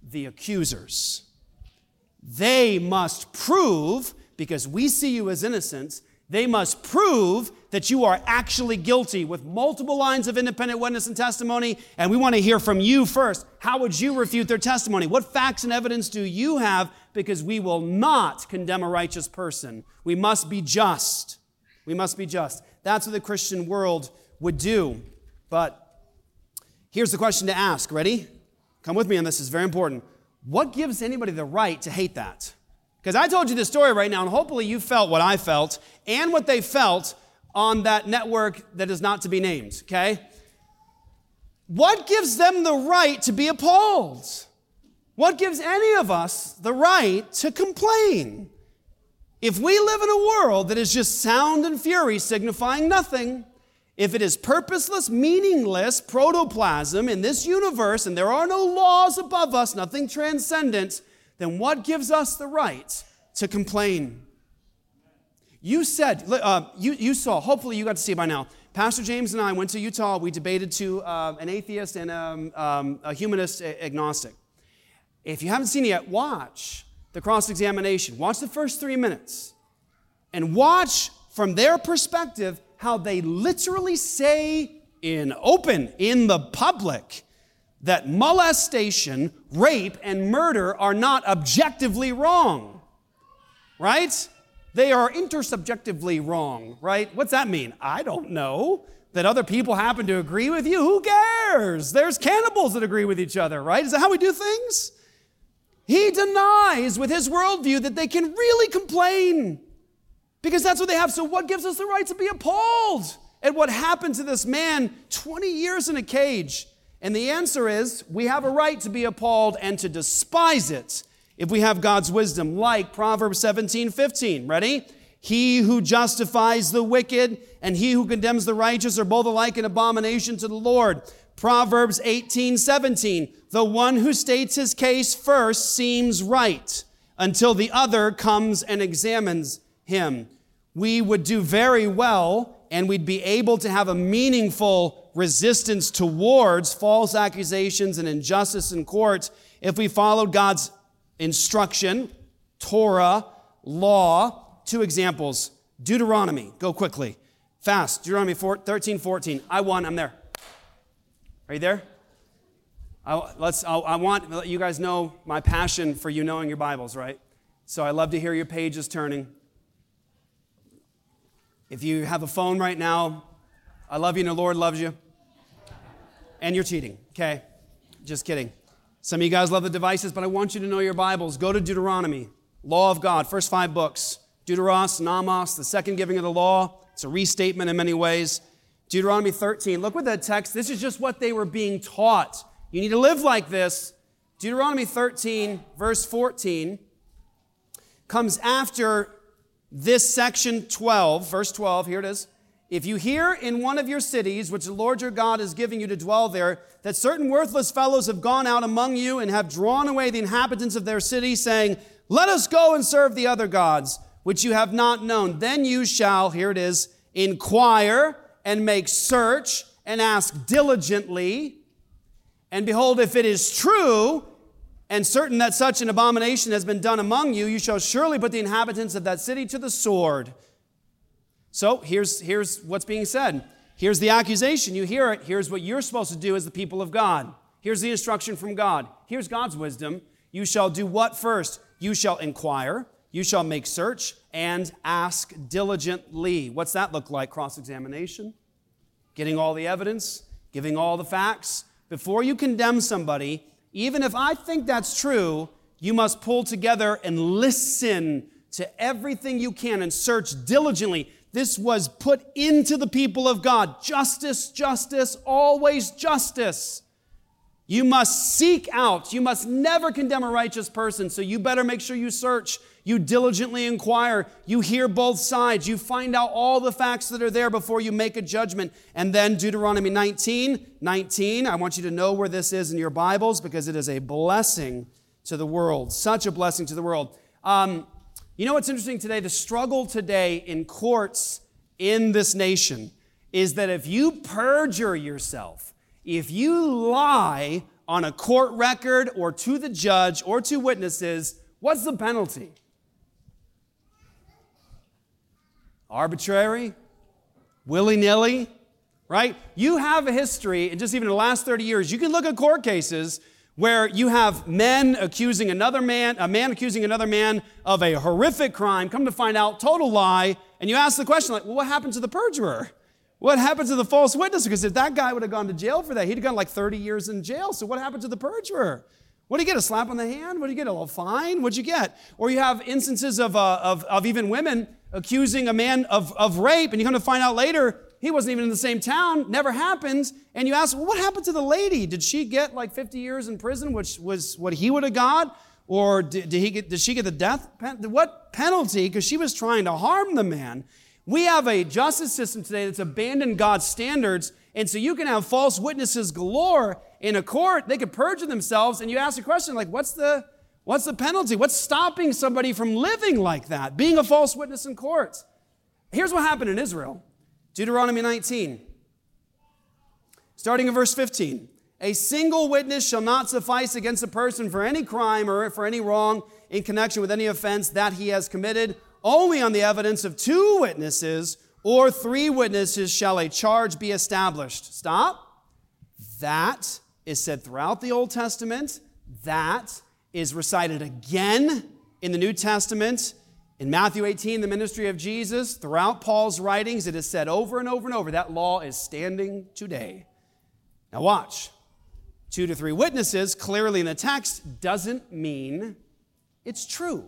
The accusers. They must prove, because we see you as innocent, they must prove that you are actually guilty with multiple lines of independent witness and testimony. And we want to hear from you first. How would you refute their testimony? What facts and evidence do you have? Because we will not condemn a righteous person. We must be just. We must be just. That's what the Christian world would do. But here's the question to ask. Ready? Come with me on this, it's very important. What gives anybody the right to hate that? Because I told you the story right now, and hopefully you felt what I felt and what they felt on that network that is not to be named, okay? What gives them the right to be appalled? What gives any of us the right to complain? If we live in a world that is just sound and fury signifying nothing, if it is purposeless, meaningless protoplasm in this universe and there are no laws above us, nothing transcendent, then what gives us the right to complain? You said, uh, you, you saw, hopefully you got to see by now. Pastor James and I went to Utah. We debated to uh, an atheist and um, um, a humanist agnostic. If you haven't seen it yet, watch the cross examination. Watch the first three minutes and watch from their perspective how they literally say in open, in the public, that molestation, rape, and murder are not objectively wrong. Right? They are intersubjectively wrong, right? What's that mean? I don't know. That other people happen to agree with you? Who cares? There's cannibals that agree with each other, right? Is that how we do things? He denies with his worldview that they can really complain because that's what they have. So, what gives us the right to be appalled at what happened to this man 20 years in a cage? And the answer is we have a right to be appalled and to despise it if we have God's wisdom, like Proverbs 17 15. Ready? He who justifies the wicked and he who condemns the righteous are both alike an abomination to the Lord. Proverbs 18, 17. The one who states his case first seems right until the other comes and examines him. We would do very well and we'd be able to have a meaningful resistance towards false accusations and injustice in court if we followed God's instruction, Torah, law. Two examples Deuteronomy, go quickly, fast. Deuteronomy 13, 14. I won, I'm there. Are you there? I, let's, I, I want you guys know my passion for you knowing your Bibles, right? So I love to hear your pages turning. If you have a phone right now, I love you and the Lord loves you. And you're cheating, okay? Just kidding. Some of you guys love the devices, but I want you to know your Bibles. Go to Deuteronomy, Law of God, first five books. Deuteros, Nomos, the second giving of the law. It's a restatement in many ways. Deuteronomy 13. Look with that text, this is just what they were being taught. You need to live like this. Deuteronomy 13, verse 14, comes after this section 12, verse 12. Here it is. If you hear in one of your cities, which the Lord your God is giving you to dwell there, that certain worthless fellows have gone out among you and have drawn away the inhabitants of their city, saying, Let us go and serve the other gods, which you have not known, then you shall, here it is, inquire and make search and ask diligently. And behold, if it is true and certain that such an abomination has been done among you, you shall surely put the inhabitants of that city to the sword. So here's, here's what's being said. Here's the accusation. You hear it. Here's what you're supposed to do as the people of God. Here's the instruction from God. Here's God's wisdom. You shall do what first? You shall inquire, you shall make search, and ask diligently. What's that look like? Cross examination? Getting all the evidence, giving all the facts. Before you condemn somebody, even if I think that's true, you must pull together and listen to everything you can and search diligently. This was put into the people of God. Justice, justice, always justice. You must seek out. You must never condemn a righteous person. So you better make sure you search. You diligently inquire. You hear both sides. You find out all the facts that are there before you make a judgment. And then Deuteronomy 19, 19. I want you to know where this is in your Bibles because it is a blessing to the world. Such a blessing to the world. Um, you know what's interesting today? The struggle today in courts in this nation is that if you perjure yourself, if you lie on a court record or to the judge or to witnesses, what's the penalty? Arbitrary? Willy nilly? Right? You have a history, and just even in the last 30 years, you can look at court cases where you have men accusing another man, a man accusing another man of a horrific crime, come to find out, total lie, and you ask the question, like, well, what happened to the perjurer? What happened to the false witness? Because if that guy would have gone to jail for that, he'd have gone like 30 years in jail. So what happened to the perjurer? What do you get? A slap on the hand? What do you get? A little fine? What'd you get? Or you have instances of, uh, of, of even women accusing a man of, of rape, and you come to find out later he wasn't even in the same town, never happened. And you ask, well, what happened to the lady? Did she get like 50 years in prison, which was what he would have got? Or did, did, he get, did she get the death? Pen- what penalty? Because she was trying to harm the man. We have a justice system today that's abandoned God's standards, and so you can have false witnesses galore in a court. They could perjure themselves, and you ask a question like, what's the what's the penalty? What's stopping somebody from living like that, being a false witness in court? Here's what happened in Israel. Deuteronomy 19. Starting in verse 15. A single witness shall not suffice against a person for any crime or for any wrong in connection with any offense that he has committed only on the evidence of two witnesses or three witnesses shall a charge be established. Stop. That is said throughout the Old Testament. That is recited again in the New Testament. In Matthew 18, the ministry of Jesus, throughout Paul's writings, it is said over and over and over that law is standing today. Now, watch. Two to three witnesses, clearly in the text, doesn't mean it's true.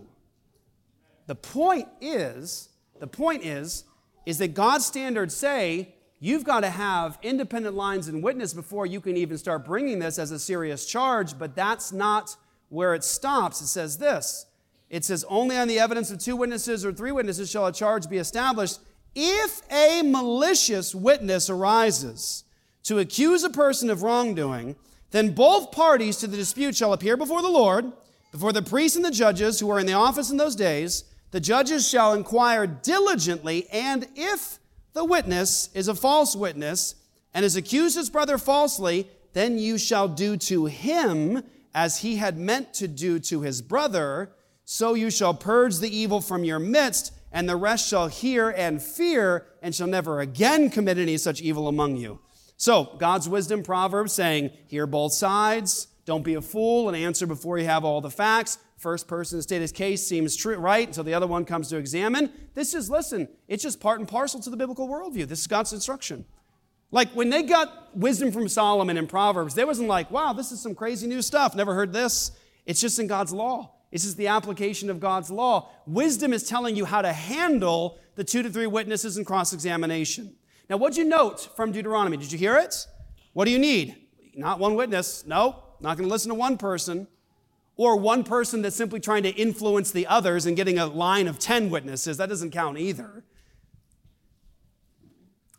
The point is, the point is, is that God's standards say you've got to have independent lines and witness before you can even start bringing this as a serious charge, but that's not where it stops. It says this it says, Only on the evidence of two witnesses or three witnesses shall a charge be established. If a malicious witness arises to accuse a person of wrongdoing, then both parties to the dispute shall appear before the Lord, before the priests and the judges who are in the office in those days the judges shall inquire diligently, and if the witness is a false witness and has accused his brother falsely, then you shall do to him as he had meant to do to his brother. So you shall purge the evil from your midst, and the rest shall hear and fear, and shall never again commit any such evil among you. So, God's wisdom proverb saying, hear both sides, don't be a fool and answer before you have all the facts. First person to state his case seems true, right, until the other one comes to examine. This is, listen, it's just part and parcel to the biblical worldview. This is God's instruction. Like when they got wisdom from Solomon in Proverbs, they wasn't like, wow, this is some crazy new stuff. Never heard this. It's just in God's law. This is the application of God's law. Wisdom is telling you how to handle the two to three witnesses and cross examination. Now, what'd you note from Deuteronomy? Did you hear it? What do you need? Not one witness. No, not going to listen to one person or one person that's simply trying to influence the others and getting a line of 10 witnesses. That doesn't count either.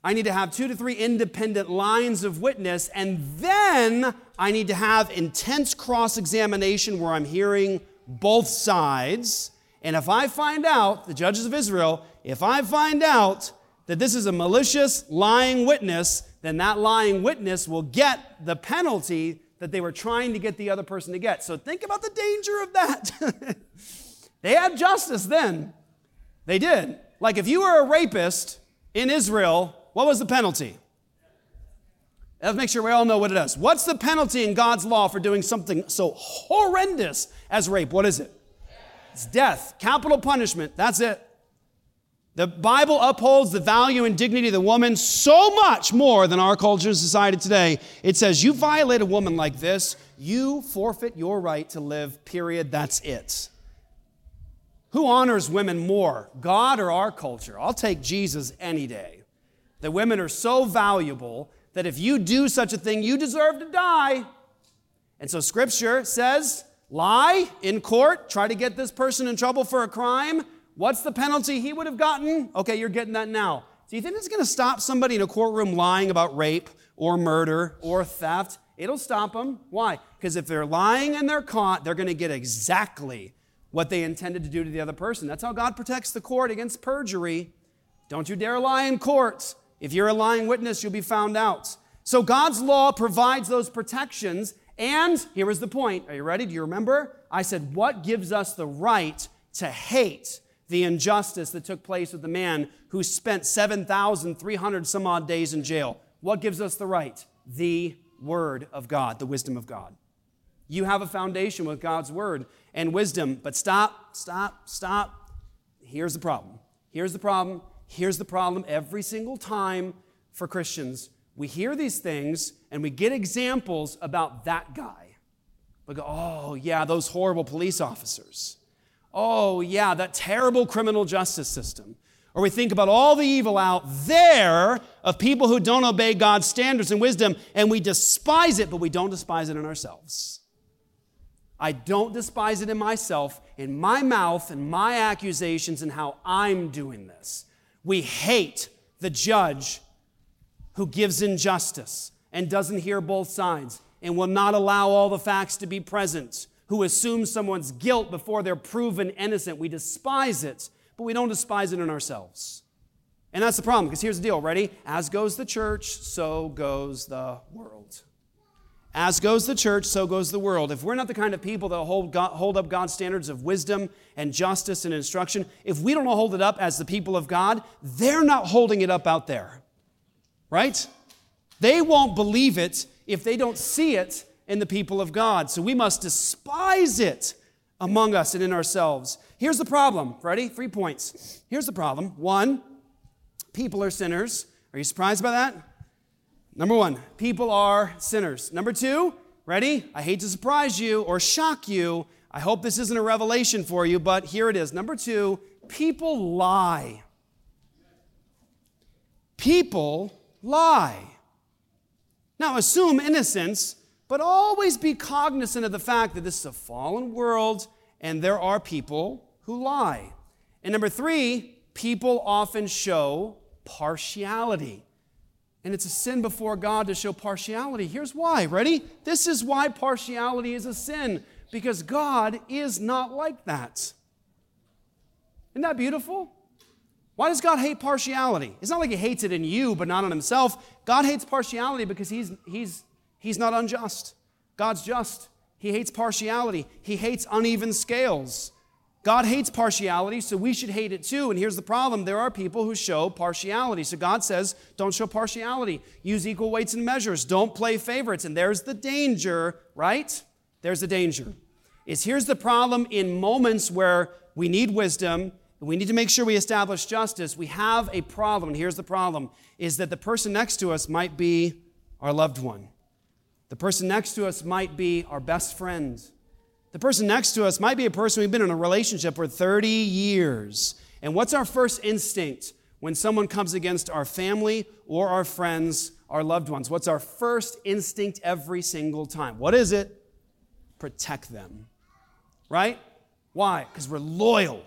I need to have two to three independent lines of witness, and then I need to have intense cross examination where I'm hearing both sides. And if I find out, the judges of Israel, if I find out that this is a malicious, lying witness, then that lying witness will get the penalty that they were trying to get the other person to get. So think about the danger of that. they had justice then. They did. Like if you were a rapist in Israel, what was the penalty? Let's make sure we all know what it is. What's the penalty in God's law for doing something so horrendous as rape? What is it? It's death, capital punishment. That's it. The Bible upholds the value and dignity of the woman so much more than our culture and society today. It says, you violate a woman like this, you forfeit your right to live, period. That's it. Who honors women more, God or our culture? I'll take Jesus any day. The women are so valuable that if you do such a thing, you deserve to die. And so scripture says, lie in court, try to get this person in trouble for a crime What's the penalty he would have gotten? Okay, you're getting that now. Do you think it's going to stop somebody in a courtroom lying about rape or murder or theft? It'll stop them. Why? Because if they're lying and they're caught, they're going to get exactly what they intended to do to the other person. That's how God protects the court against perjury. Don't you dare lie in court. If you're a lying witness, you'll be found out. So God's law provides those protections. And here is the point. Are you ready? Do you remember? I said, what gives us the right to hate the injustice that took place with the man who spent 7,300 some odd days in jail. What gives us the right? The Word of God, the wisdom of God. You have a foundation with God's Word and wisdom, but stop, stop, stop. Here's the problem. Here's the problem. Here's the problem every single time for Christians. We hear these things and we get examples about that guy. We go, oh, yeah, those horrible police officers. Oh, yeah, that terrible criminal justice system. Or we think about all the evil out there of people who don't obey God's standards and wisdom, and we despise it, but we don't despise it in ourselves. I don't despise it in myself, in my mouth, and my accusations, and how I'm doing this. We hate the judge who gives injustice and doesn't hear both sides and will not allow all the facts to be present who assumes someone's guilt before they're proven innocent. We despise it, but we don't despise it in ourselves. And that's the problem, because here's the deal ready? As goes the church, so goes the world. As goes the church, so goes the world. If we're not the kind of people that hold, God, hold up God's standards of wisdom and justice and instruction, if we don't hold it up as the people of God, they're not holding it up out there. Right? They won't believe it if they don't see it in the people of God. So we must despise it among us and in ourselves. Here's the problem. Ready? Three points. Here's the problem. One, people are sinners. Are you surprised by that? Number one, people are sinners. Number two, ready? I hate to surprise you or shock you. I hope this isn't a revelation for you, but here it is. Number two, people lie. People lie. Now, assume innocence but always be cognizant of the fact that this is a fallen world and there are people who lie. And number three, people often show partiality. And it's a sin before God to show partiality. Here's why. Ready? This is why partiality is a sin, because God is not like that. Isn't that beautiful? Why does God hate partiality? It's not like He hates it in you, but not in Himself. God hates partiality because He's, he's He's not unjust. God's just. He hates partiality. He hates uneven scales. God hates partiality, so we should hate it too. And here's the problem there are people who show partiality. So God says, don't show partiality. Use equal weights and measures. Don't play favorites. And there's the danger, right? There's the danger. Is here's the problem in moments where we need wisdom, we need to make sure we establish justice. We have a problem. And here's the problem is that the person next to us might be our loved one. The person next to us might be our best friend. The person next to us might be a person we've been in a relationship for 30 years. And what's our first instinct when someone comes against our family or our friends, our loved ones? What's our first instinct every single time? What is it? Protect them. Right? Why? Because we're loyal.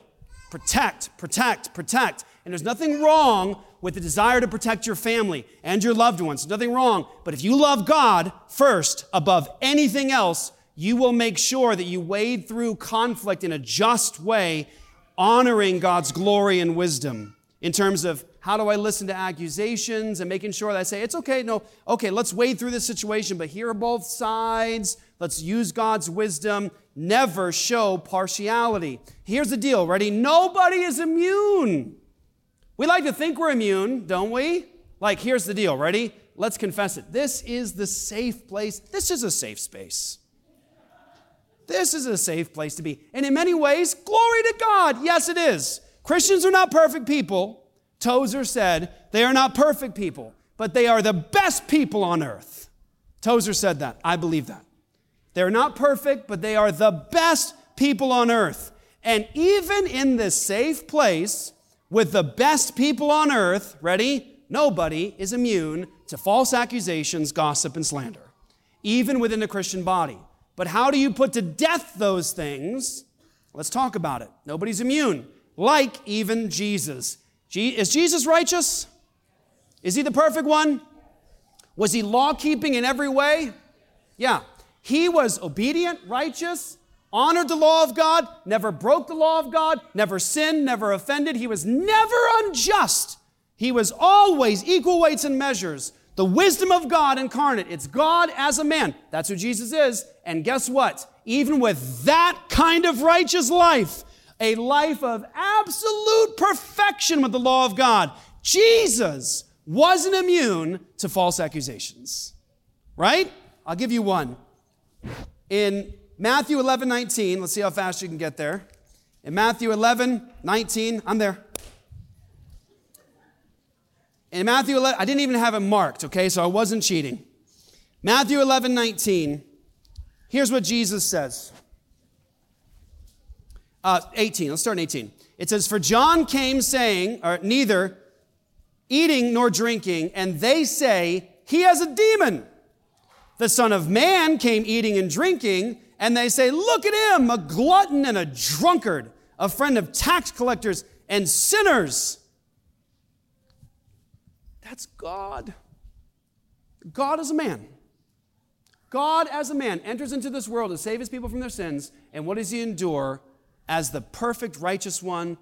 Protect, protect, protect. And there's nothing wrong with the desire to protect your family and your loved ones. Nothing wrong. But if you love God first above anything else, you will make sure that you wade through conflict in a just way, honoring God's glory and wisdom in terms of How do I listen to accusations and making sure that I say, it's okay, no, okay, let's wade through this situation, but hear both sides. Let's use God's wisdom. Never show partiality. Here's the deal, ready? Nobody is immune. We like to think we're immune, don't we? Like, here's the deal, ready? Let's confess it. This is the safe place. This is a safe space. This is a safe place to be. And in many ways, glory to God. Yes, it is. Christians are not perfect people. Tozer said they are not perfect people, but they are the best people on earth. Tozer said that. I believe that. They're not perfect, but they are the best people on earth. And even in this safe place with the best people on earth, ready? Nobody is immune to false accusations, gossip, and slander, even within the Christian body. But how do you put to death those things? Let's talk about it. Nobody's immune, like even Jesus. Is Jesus righteous? Is he the perfect one? Was he law keeping in every way? Yeah. He was obedient, righteous, honored the law of God, never broke the law of God, never sinned, never offended. He was never unjust. He was always equal weights and measures. The wisdom of God incarnate. It's God as a man. That's who Jesus is. And guess what? Even with that kind of righteous life, a life of absolute perfection with the law of God, Jesus wasn't immune to false accusations. Right? I'll give you one. In Matthew 11, 19, let's see how fast you can get there. In Matthew 11, 19, I'm there. In Matthew 11, I didn't even have it marked, okay, so I wasn't cheating. Matthew 11, 19, here's what Jesus says. Uh, 18, let's start in 18. It says, For John came saying, or neither eating nor drinking, and they say, He has a demon. The Son of Man came eating and drinking, and they say, Look at him, a glutton and a drunkard, a friend of tax collectors and sinners. That's God. God as a man. God as a man enters into this world to save his people from their sins, and what does he endure as the perfect righteous one,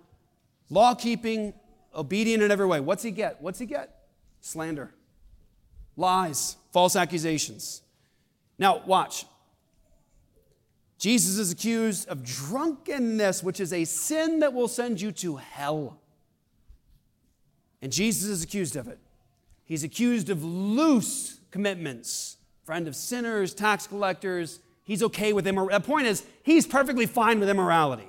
law keeping, obedient in every way? What's he get? What's he get? Slander, lies, false accusations. Now, watch. Jesus is accused of drunkenness, which is a sin that will send you to hell. And Jesus is accused of it. He's accused of loose commitments, friend of sinners, tax collectors. He's okay with immorality. The point is, he's perfectly fine with immorality.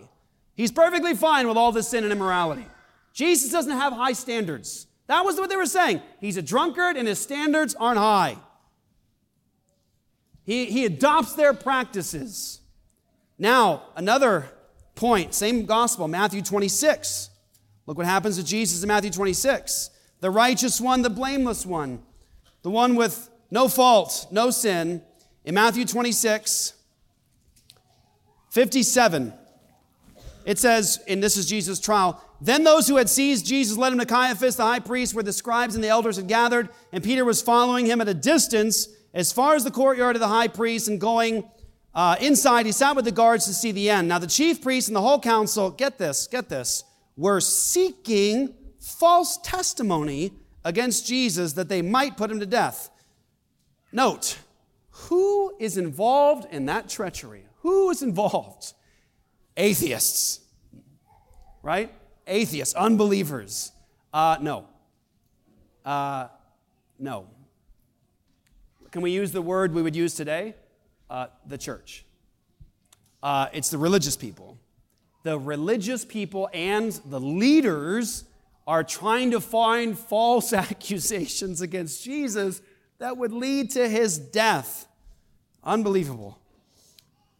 He's perfectly fine with all this sin and immorality. Jesus doesn't have high standards. That was what they were saying. He's a drunkard and his standards aren't high. He, he adopts their practices. Now, another point, same gospel, Matthew 26. Look what happens to Jesus in Matthew 26 the righteous one, the blameless one, the one with no fault, no sin. In Matthew 26, 57, it says, and this is Jesus' trial, then those who had seized Jesus led him to Caiaphas, the high priest, where the scribes and the elders had gathered, and Peter was following him at a distance as far as the courtyard of the high priest, and going uh, inside, he sat with the guards to see the end. Now, the chief priest and the whole council, get this, get this, were seeking false testimony against Jesus that they might put him to death. Note, who is involved in that treachery? Who is involved? Atheists, right? Atheists, unbelievers. Uh, no. Uh, no. Can we use the word we would use today? Uh, the church. Uh, it's the religious people. The religious people and the leaders are trying to find false accusations against Jesus that would lead to his death. Unbelievable.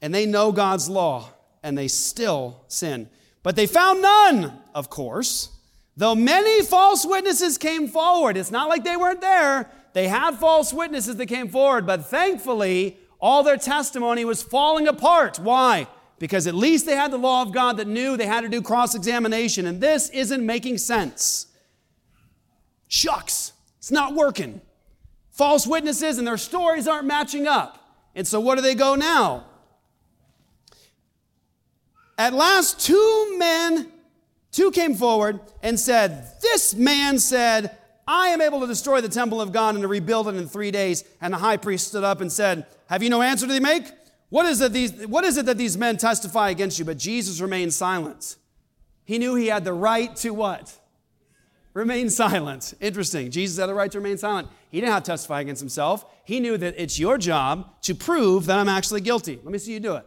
And they know God's law and they still sin. But they found none, of course. Though many false witnesses came forward, it's not like they weren't there. They had false witnesses that came forward, but thankfully, all their testimony was falling apart. Why? because at least they had the law of God that knew they had to do cross examination, and this isn't making sense. Shucks, it's not working. False witnesses and their stories aren't matching up. And so, where do they go now? At last, two men, Two came forward and said, This man said, I am able to destroy the temple of God and to rebuild it in three days. And the high priest stood up and said, Have you no answer to make? What is, it these, what is it that these men testify against you? But Jesus remained silent. He knew he had the right to what? Remain silent. Interesting. Jesus had the right to remain silent. He didn't have to testify against himself. He knew that it's your job to prove that I'm actually guilty. Let me see you do it.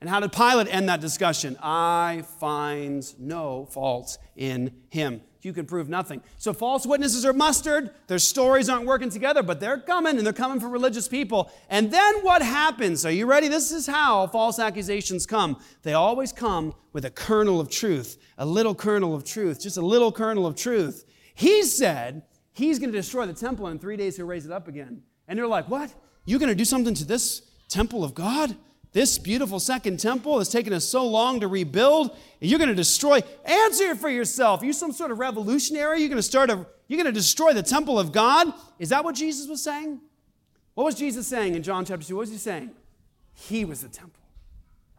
And how did Pilate end that discussion? I find no fault in him. You can prove nothing. So false witnesses are mustered. Their stories aren't working together, but they're coming and they're coming for religious people. And then what happens? Are you ready? This is how false accusations come. They always come with a kernel of truth, a little kernel of truth, just a little kernel of truth. He said he's going to destroy the temple and in three days he'll raise it up again. And they're like, What? You're going to do something to this temple of God? This beautiful second temple has taken us so long to rebuild, and you're going to destroy. Answer for yourself. Are you some sort of revolutionary? You're going to start a. You're going to destroy the temple of God. Is that what Jesus was saying? What was Jesus saying in John chapter two? What was he saying? He was the temple.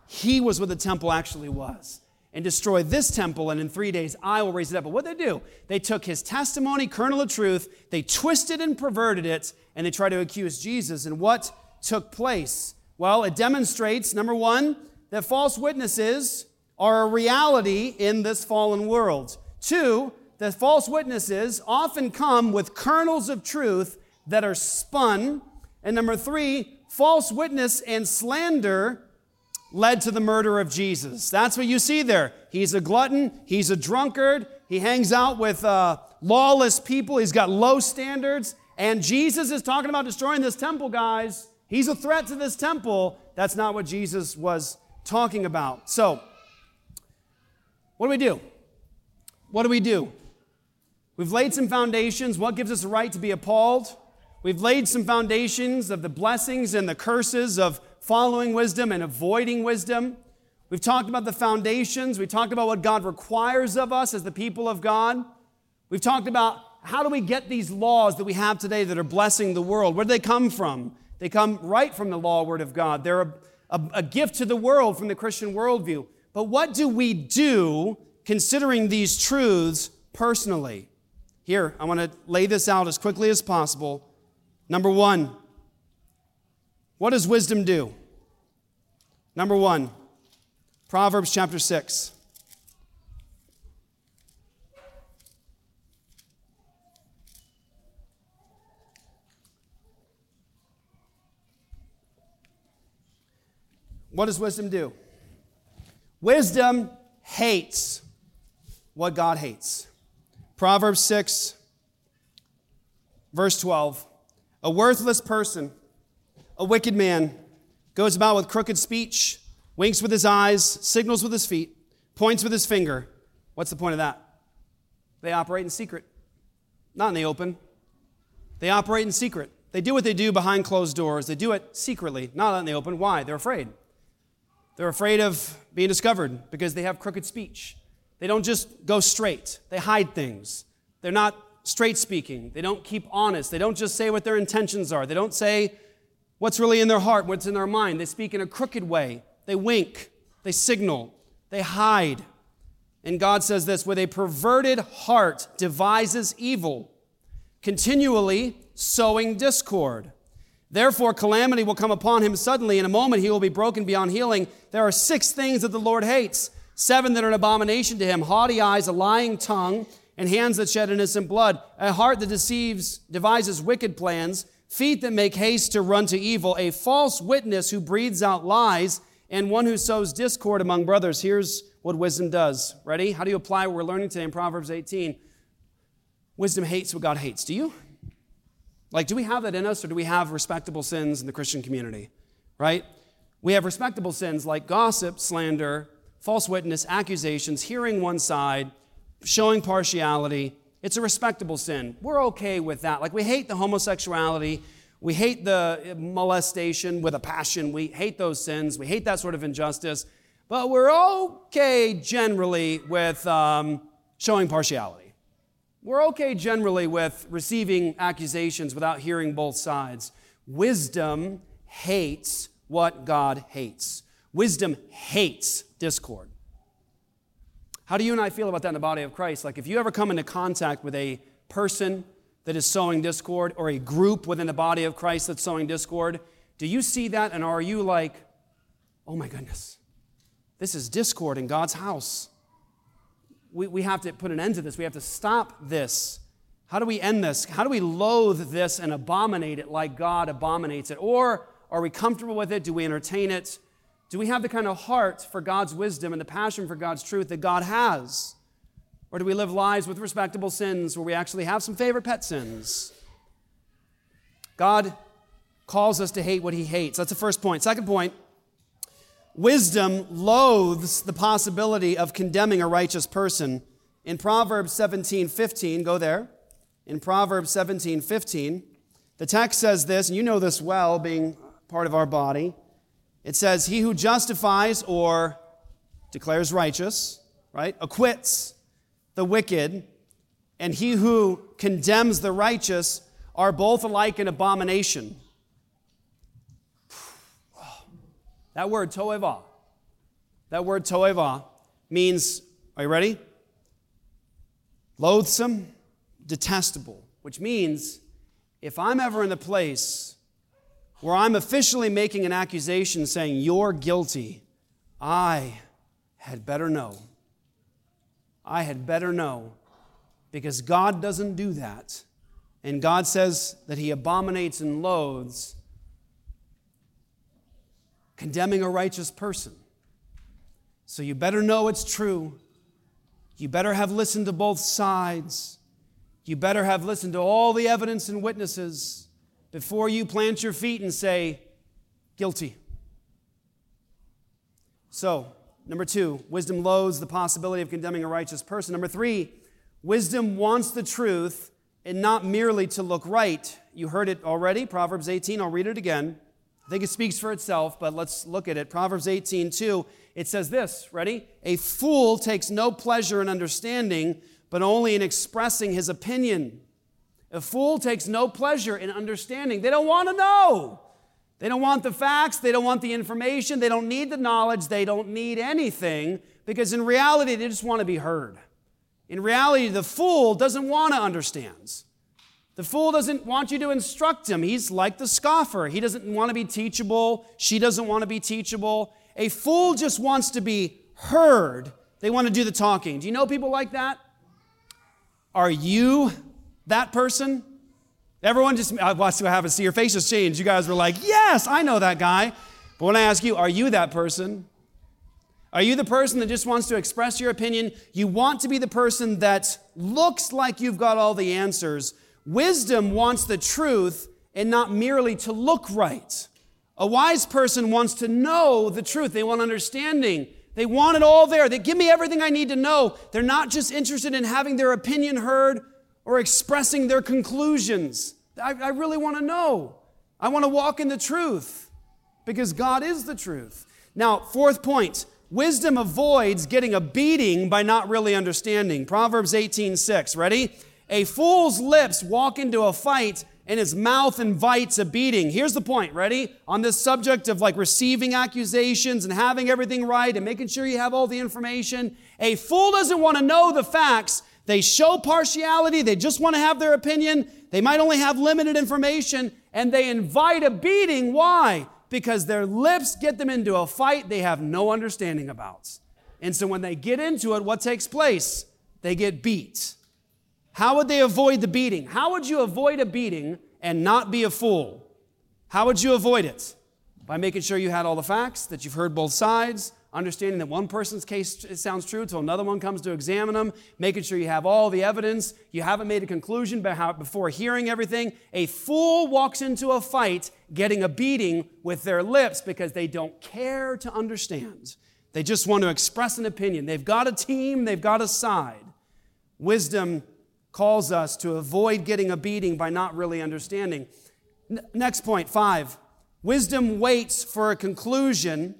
He was what the temple actually was. And destroy this temple, and in three days I will raise it up. But what they do? They took his testimony, kernel of truth, they twisted and perverted it, and they tried to accuse Jesus. And what took place? Well, it demonstrates, number one, that false witnesses are a reality in this fallen world. Two, that false witnesses often come with kernels of truth that are spun. And number three, false witness and slander led to the murder of Jesus. That's what you see there. He's a glutton, he's a drunkard, he hangs out with uh, lawless people, he's got low standards. And Jesus is talking about destroying this temple, guys. He's a threat to this temple. That's not what Jesus was talking about. So, what do we do? What do we do? We've laid some foundations. What gives us a right to be appalled? We've laid some foundations of the blessings and the curses of following wisdom and avoiding wisdom. We've talked about the foundations. We talked about what God requires of us as the people of God. We've talked about how do we get these laws that we have today that are blessing the world? Where do they come from? They come right from the law word of God. They're a, a, a gift to the world from the Christian worldview. But what do we do considering these truths personally? Here, I want to lay this out as quickly as possible. Number one, what does wisdom do? Number one, Proverbs chapter 6. What does wisdom do? Wisdom hates what God hates. Proverbs 6, verse 12. A worthless person, a wicked man, goes about with crooked speech, winks with his eyes, signals with his feet, points with his finger. What's the point of that? They operate in secret, not in the open. They operate in secret. They do what they do behind closed doors. They do it secretly, not in the open. Why? They're afraid. They're afraid of being discovered because they have crooked speech. They don't just go straight, they hide things. They're not straight speaking. They don't keep honest. They don't just say what their intentions are. They don't say what's really in their heart, what's in their mind. They speak in a crooked way. They wink, they signal, they hide. And God says this with a perverted heart devises evil, continually sowing discord. Therefore, calamity will come upon him suddenly. In a moment, he will be broken beyond healing. There are six things that the Lord hates seven that are an abomination to him haughty eyes, a lying tongue, and hands that shed innocent blood, a heart that deceives, devises wicked plans, feet that make haste to run to evil, a false witness who breathes out lies, and one who sows discord among brothers. Here's what wisdom does. Ready? How do you apply what we're learning today in Proverbs 18? Wisdom hates what God hates. Do you? Like, do we have that in us, or do we have respectable sins in the Christian community? Right? We have respectable sins like gossip, slander, false witness, accusations, hearing one side, showing partiality. It's a respectable sin. We're okay with that. Like, we hate the homosexuality. We hate the molestation with a passion. We hate those sins. We hate that sort of injustice. But we're okay generally with um, showing partiality. We're okay generally with receiving accusations without hearing both sides. Wisdom hates what God hates. Wisdom hates discord. How do you and I feel about that in the body of Christ? Like if you ever come into contact with a person that is sowing discord or a group within the body of Christ that's sowing discord, do you see that and are you like, oh my goodness, this is discord in God's house? We, we have to put an end to this. We have to stop this. How do we end this? How do we loathe this and abominate it like God abominates it? Or are we comfortable with it? Do we entertain it? Do we have the kind of heart for God's wisdom and the passion for God's truth that God has? Or do we live lives with respectable sins where we actually have some favorite pet sins? God calls us to hate what he hates. That's the first point. Second point wisdom loathes the possibility of condemning a righteous person. In Proverbs 17 15, go there in Proverbs 17 15. The text says this, and you know this well, being part of our body. It says, He who justifies or declares righteous, right, acquits the wicked, and he who condemns the righteous are both alike an abomination. That word, toeva, that word, toeva, means, are you ready? Loathsome, detestable, which means if I'm ever in the place where I'm officially making an accusation saying, You're guilty, I had better know. I had better know because God doesn't do that. And God says that He abominates and loathes condemning a righteous person. So you better know it's true. You better have listened to both sides. You better have listened to all the evidence and witnesses before you plant your feet and say, guilty. So, number two, wisdom loathes the possibility of condemning a righteous person. Number three, wisdom wants the truth and not merely to look right. You heard it already, Proverbs 18. I'll read it again. I think it speaks for itself, but let's look at it. Proverbs 18, 2, it says this, ready? A fool takes no pleasure in understanding, but only in expressing his opinion. A fool takes no pleasure in understanding. They don't want to know. They don't want the facts. They don't want the information. They don't need the knowledge. They don't need anything because in reality, they just want to be heard. In reality, the fool doesn't want to understand. The fool doesn't want you to instruct him. He's like the scoffer. He doesn't want to be teachable. She doesn't want to be teachable. A fool just wants to be heard. They want to do the talking. Do you know people like that? Are you that person? Everyone just, I watched what happened. See, your faces changed. You guys were like, yes, I know that guy. But when I ask you, are you that person? Are you the person that just wants to express your opinion? You want to be the person that looks like you've got all the answers. Wisdom wants the truth and not merely to look right. A wise person wants to know the truth. They want understanding. They want it all there. They give me everything I need to know. They're not just interested in having their opinion heard or expressing their conclusions. I, I really want to know. I want to walk in the truth because God is the truth. Now, fourth point wisdom avoids getting a beating by not really understanding. Proverbs 18 6. Ready? A fool's lips walk into a fight and his mouth invites a beating. Here's the point, ready? On this subject of like receiving accusations and having everything right and making sure you have all the information. A fool doesn't want to know the facts. They show partiality. They just want to have their opinion. They might only have limited information and they invite a beating. Why? Because their lips get them into a fight they have no understanding about. And so when they get into it, what takes place? They get beat. How would they avoid the beating? How would you avoid a beating and not be a fool? How would you avoid it? By making sure you had all the facts, that you've heard both sides, understanding that one person's case sounds true until another one comes to examine them, making sure you have all the evidence, you haven't made a conclusion before hearing everything. A fool walks into a fight getting a beating with their lips because they don't care to understand. They just want to express an opinion. They've got a team, they've got a side. Wisdom calls us to avoid getting a beating by not really understanding. N- next point, five. Wisdom waits for a conclusion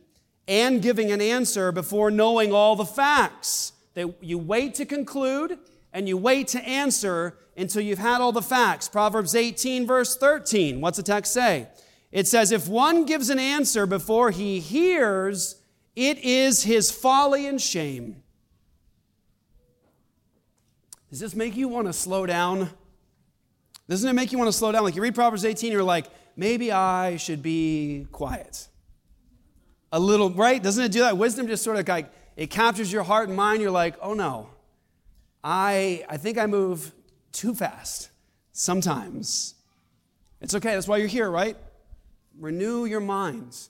and giving an answer before knowing all the facts. That you wait to conclude and you wait to answer until you've had all the facts. Proverbs 18, verse 13. What's the text say? It says, If one gives an answer before he hears, it is his folly and shame. Does this make you want to slow down? Doesn't it make you want to slow down? Like you read Proverbs 18, you're like, maybe I should be quiet. A little, right? Doesn't it do that? Wisdom just sort of like, it captures your heart and mind. You're like, oh no, I, I think I move too fast sometimes. It's okay. That's why you're here, right? Renew your minds,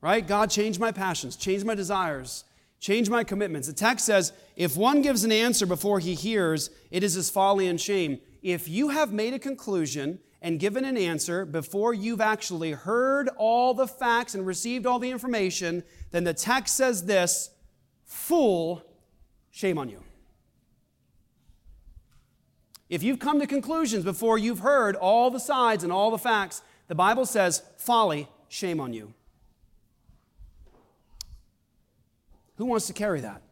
right? God, change my passions, change my desires, change my commitments. The text says, if one gives an answer before he hears, it is his folly and shame. If you have made a conclusion and given an answer before you've actually heard all the facts and received all the information, then the text says this Fool, shame on you. If you've come to conclusions before you've heard all the sides and all the facts, the Bible says, folly, shame on you. Who wants to carry that?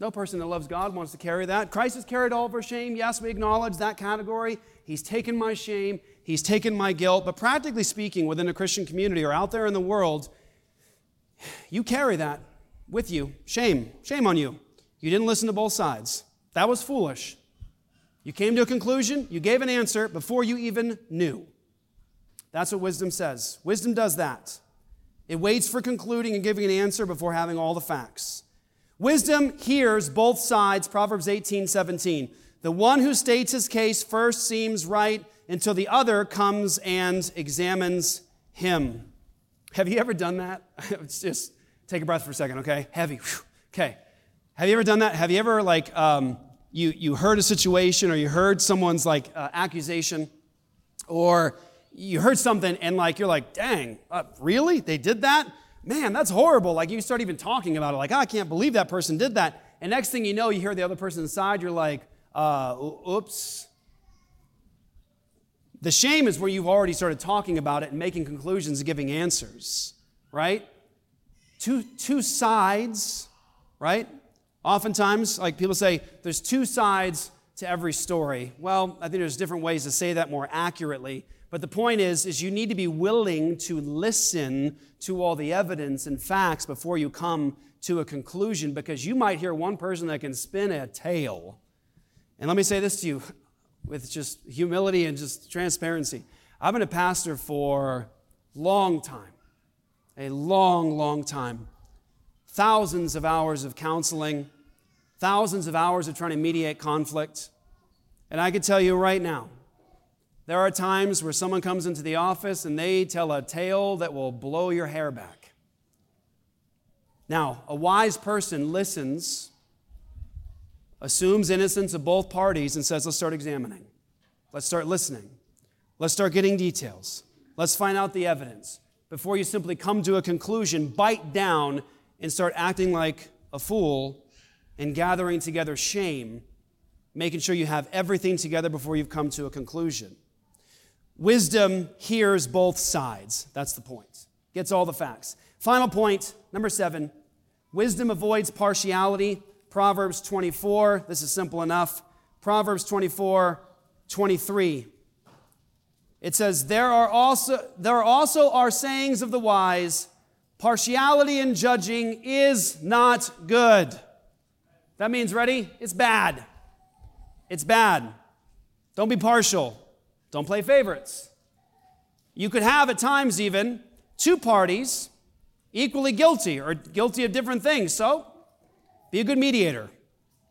No person that loves God wants to carry that. Christ has carried all of our shame. Yes, we acknowledge that category. He's taken my shame, He's taken my guilt. But practically speaking, within a Christian community or out there in the world, you carry that with you. Shame. Shame on you. You didn't listen to both sides. That was foolish. You came to a conclusion, you gave an answer before you even knew. That's what wisdom says. Wisdom does that. It waits for concluding and giving an answer before having all the facts. Wisdom hears both sides, Proverbs 18, 17. The one who states his case first seems right until the other comes and examines him. Have you ever done that? just take a breath for a second, okay? Heavy. Whew. Okay. Have you ever done that? Have you ever, like, um, you, you heard a situation or you heard someone's, like, uh, accusation or you heard something and like you're like, dang, uh, really? They did that? Man, that's horrible. Like you start even talking about it, like, oh, I can't believe that person did that. And next thing you know, you hear the other person inside, you're like, uh, oops. The shame is where you've already started talking about it and making conclusions and giving answers, right? Two, two sides, right? Oftentimes, like people say, there's two sides to every story. Well, I think there's different ways to say that more accurately. But the point is, is you need to be willing to listen to all the evidence and facts before you come to a conclusion because you might hear one person that can spin a tale. And let me say this to you with just humility and just transparency. I've been a pastor for a long time, a long, long time. Thousands of hours of counseling, thousands of hours of trying to mediate conflict. And I can tell you right now, there are times where someone comes into the office and they tell a tale that will blow your hair back. Now, a wise person listens, assumes innocence of both parties, and says, let's start examining. Let's start listening. Let's start getting details. Let's find out the evidence. Before you simply come to a conclusion, bite down and start acting like a fool and gathering together shame, making sure you have everything together before you've come to a conclusion. Wisdom hears both sides. That's the point. Gets all the facts. Final point, number seven wisdom avoids partiality. Proverbs 24, this is simple enough. Proverbs 24, 23. It says, There are also, there also are sayings of the wise, partiality in judging is not good. That means, ready? It's bad. It's bad. Don't be partial. Don't play favorites. You could have, at times even, two parties equally guilty or guilty of different things. So, be a good mediator,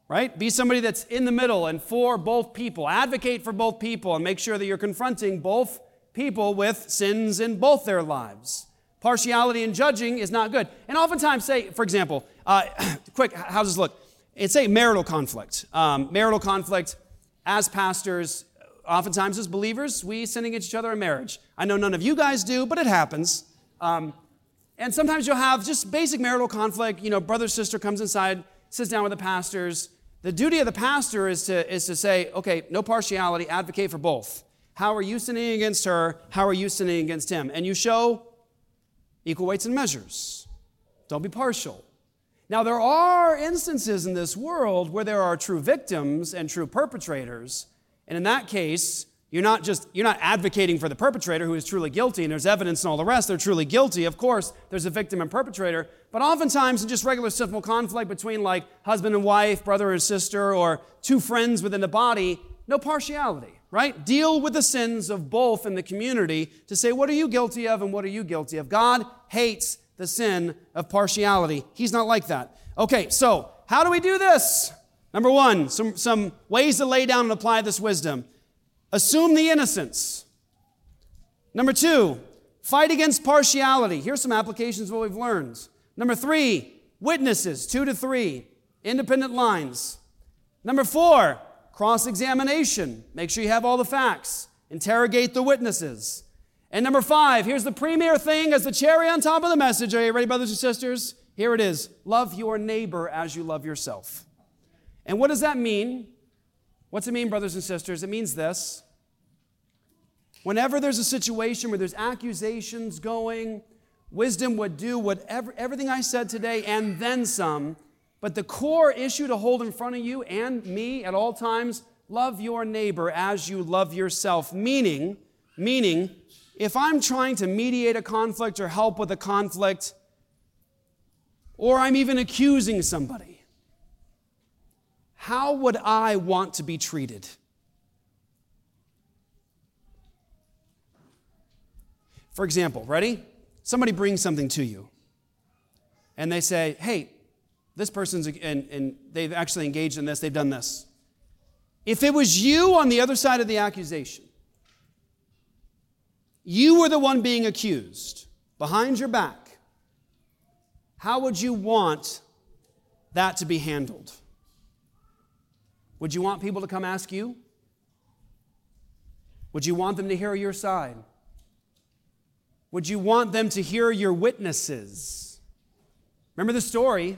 right? Be somebody that's in the middle and for both people. Advocate for both people and make sure that you're confronting both people with sins in both their lives. Partiality in judging is not good. And oftentimes, say, for example, uh, quick, how does this look? It's a marital conflict. Um, marital conflict, as pastors, oftentimes as believers, we sin against each other in marriage. I know none of you guys do, but it happens. Um, and sometimes you'll have just basic marital conflict. You know, brother, sister comes inside, sits down with the pastors. The duty of the pastor is to, is to say, okay, no partiality, advocate for both. How are you sinning against her? How are you sinning against him? And you show equal weights and measures. Don't be partial. Now, there are instances in this world where there are true victims and true perpetrators. And in that case, You're not just you're not advocating for the perpetrator who is truly guilty and there's evidence and all the rest they're truly guilty. Of course, there's a victim and perpetrator, but oftentimes in just regular civil conflict between like husband and wife, brother and sister or two friends within the body, no partiality, right? Deal with the sins of both in the community to say what are you guilty of and what are you guilty of. God hates the sin of partiality. He's not like that. Okay, so how do we do this? Number 1, some some ways to lay down and apply this wisdom. Assume the innocence. Number two, fight against partiality. Here's some applications of what we've learned. Number three, witnesses, two to three, independent lines. Number four, cross examination. Make sure you have all the facts. Interrogate the witnesses. And number five, here's the premier thing as the cherry on top of the message. Are you ready, brothers and sisters? Here it is love your neighbor as you love yourself. And what does that mean? What's it mean, brothers and sisters? It means this. Whenever there's a situation where there's accusations going, wisdom would do whatever everything I said today and then some. But the core issue to hold in front of you and me at all times, love your neighbor as you love yourself. Meaning, meaning, if I'm trying to mediate a conflict or help with a conflict, or I'm even accusing somebody, how would I want to be treated? For example, ready? Somebody brings something to you, and they say, hey, this person's, and, and they've actually engaged in this, they've done this. If it was you on the other side of the accusation, you were the one being accused behind your back, how would you want that to be handled? Would you want people to come ask you? Would you want them to hear your side? Would you want them to hear your witnesses? Remember the story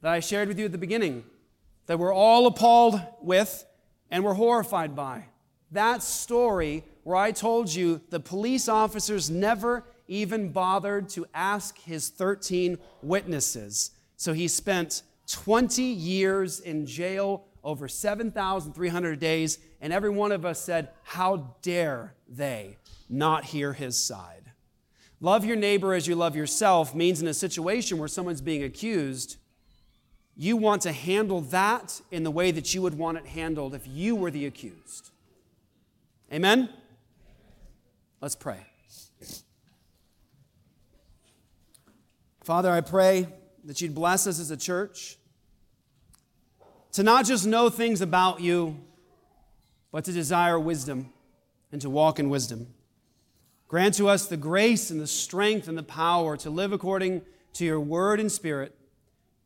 that I shared with you at the beginning that we're all appalled with and we're horrified by. That story where I told you the police officers never even bothered to ask his 13 witnesses. So he spent 20 years in jail over 7,300 days, and every one of us said, How dare they not hear his side? Love your neighbor as you love yourself means in a situation where someone's being accused, you want to handle that in the way that you would want it handled if you were the accused. Amen? Let's pray. Father, I pray that you'd bless us as a church to not just know things about you, but to desire wisdom and to walk in wisdom. Grant to us the grace and the strength and the power to live according to your word and spirit.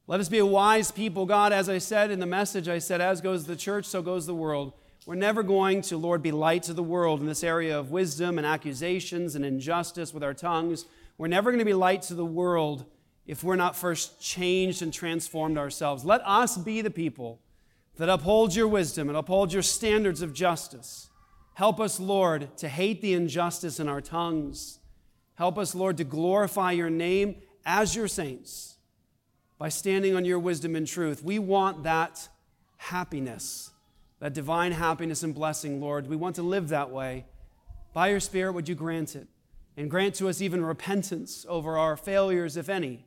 Let us be a wise people, God. As I said in the message, I said, as goes the church, so goes the world. We're never going to, Lord, be light to the world in this area of wisdom and accusations and injustice with our tongues. We're never going to be light to the world if we're not first changed and transformed ourselves. Let us be the people that uphold your wisdom and uphold your standards of justice. Help us, Lord, to hate the injustice in our tongues. Help us, Lord, to glorify your name as your saints by standing on your wisdom and truth. We want that happiness, that divine happiness and blessing, Lord. We want to live that way. By your Spirit, would you grant it? And grant to us even repentance over our failures, if any.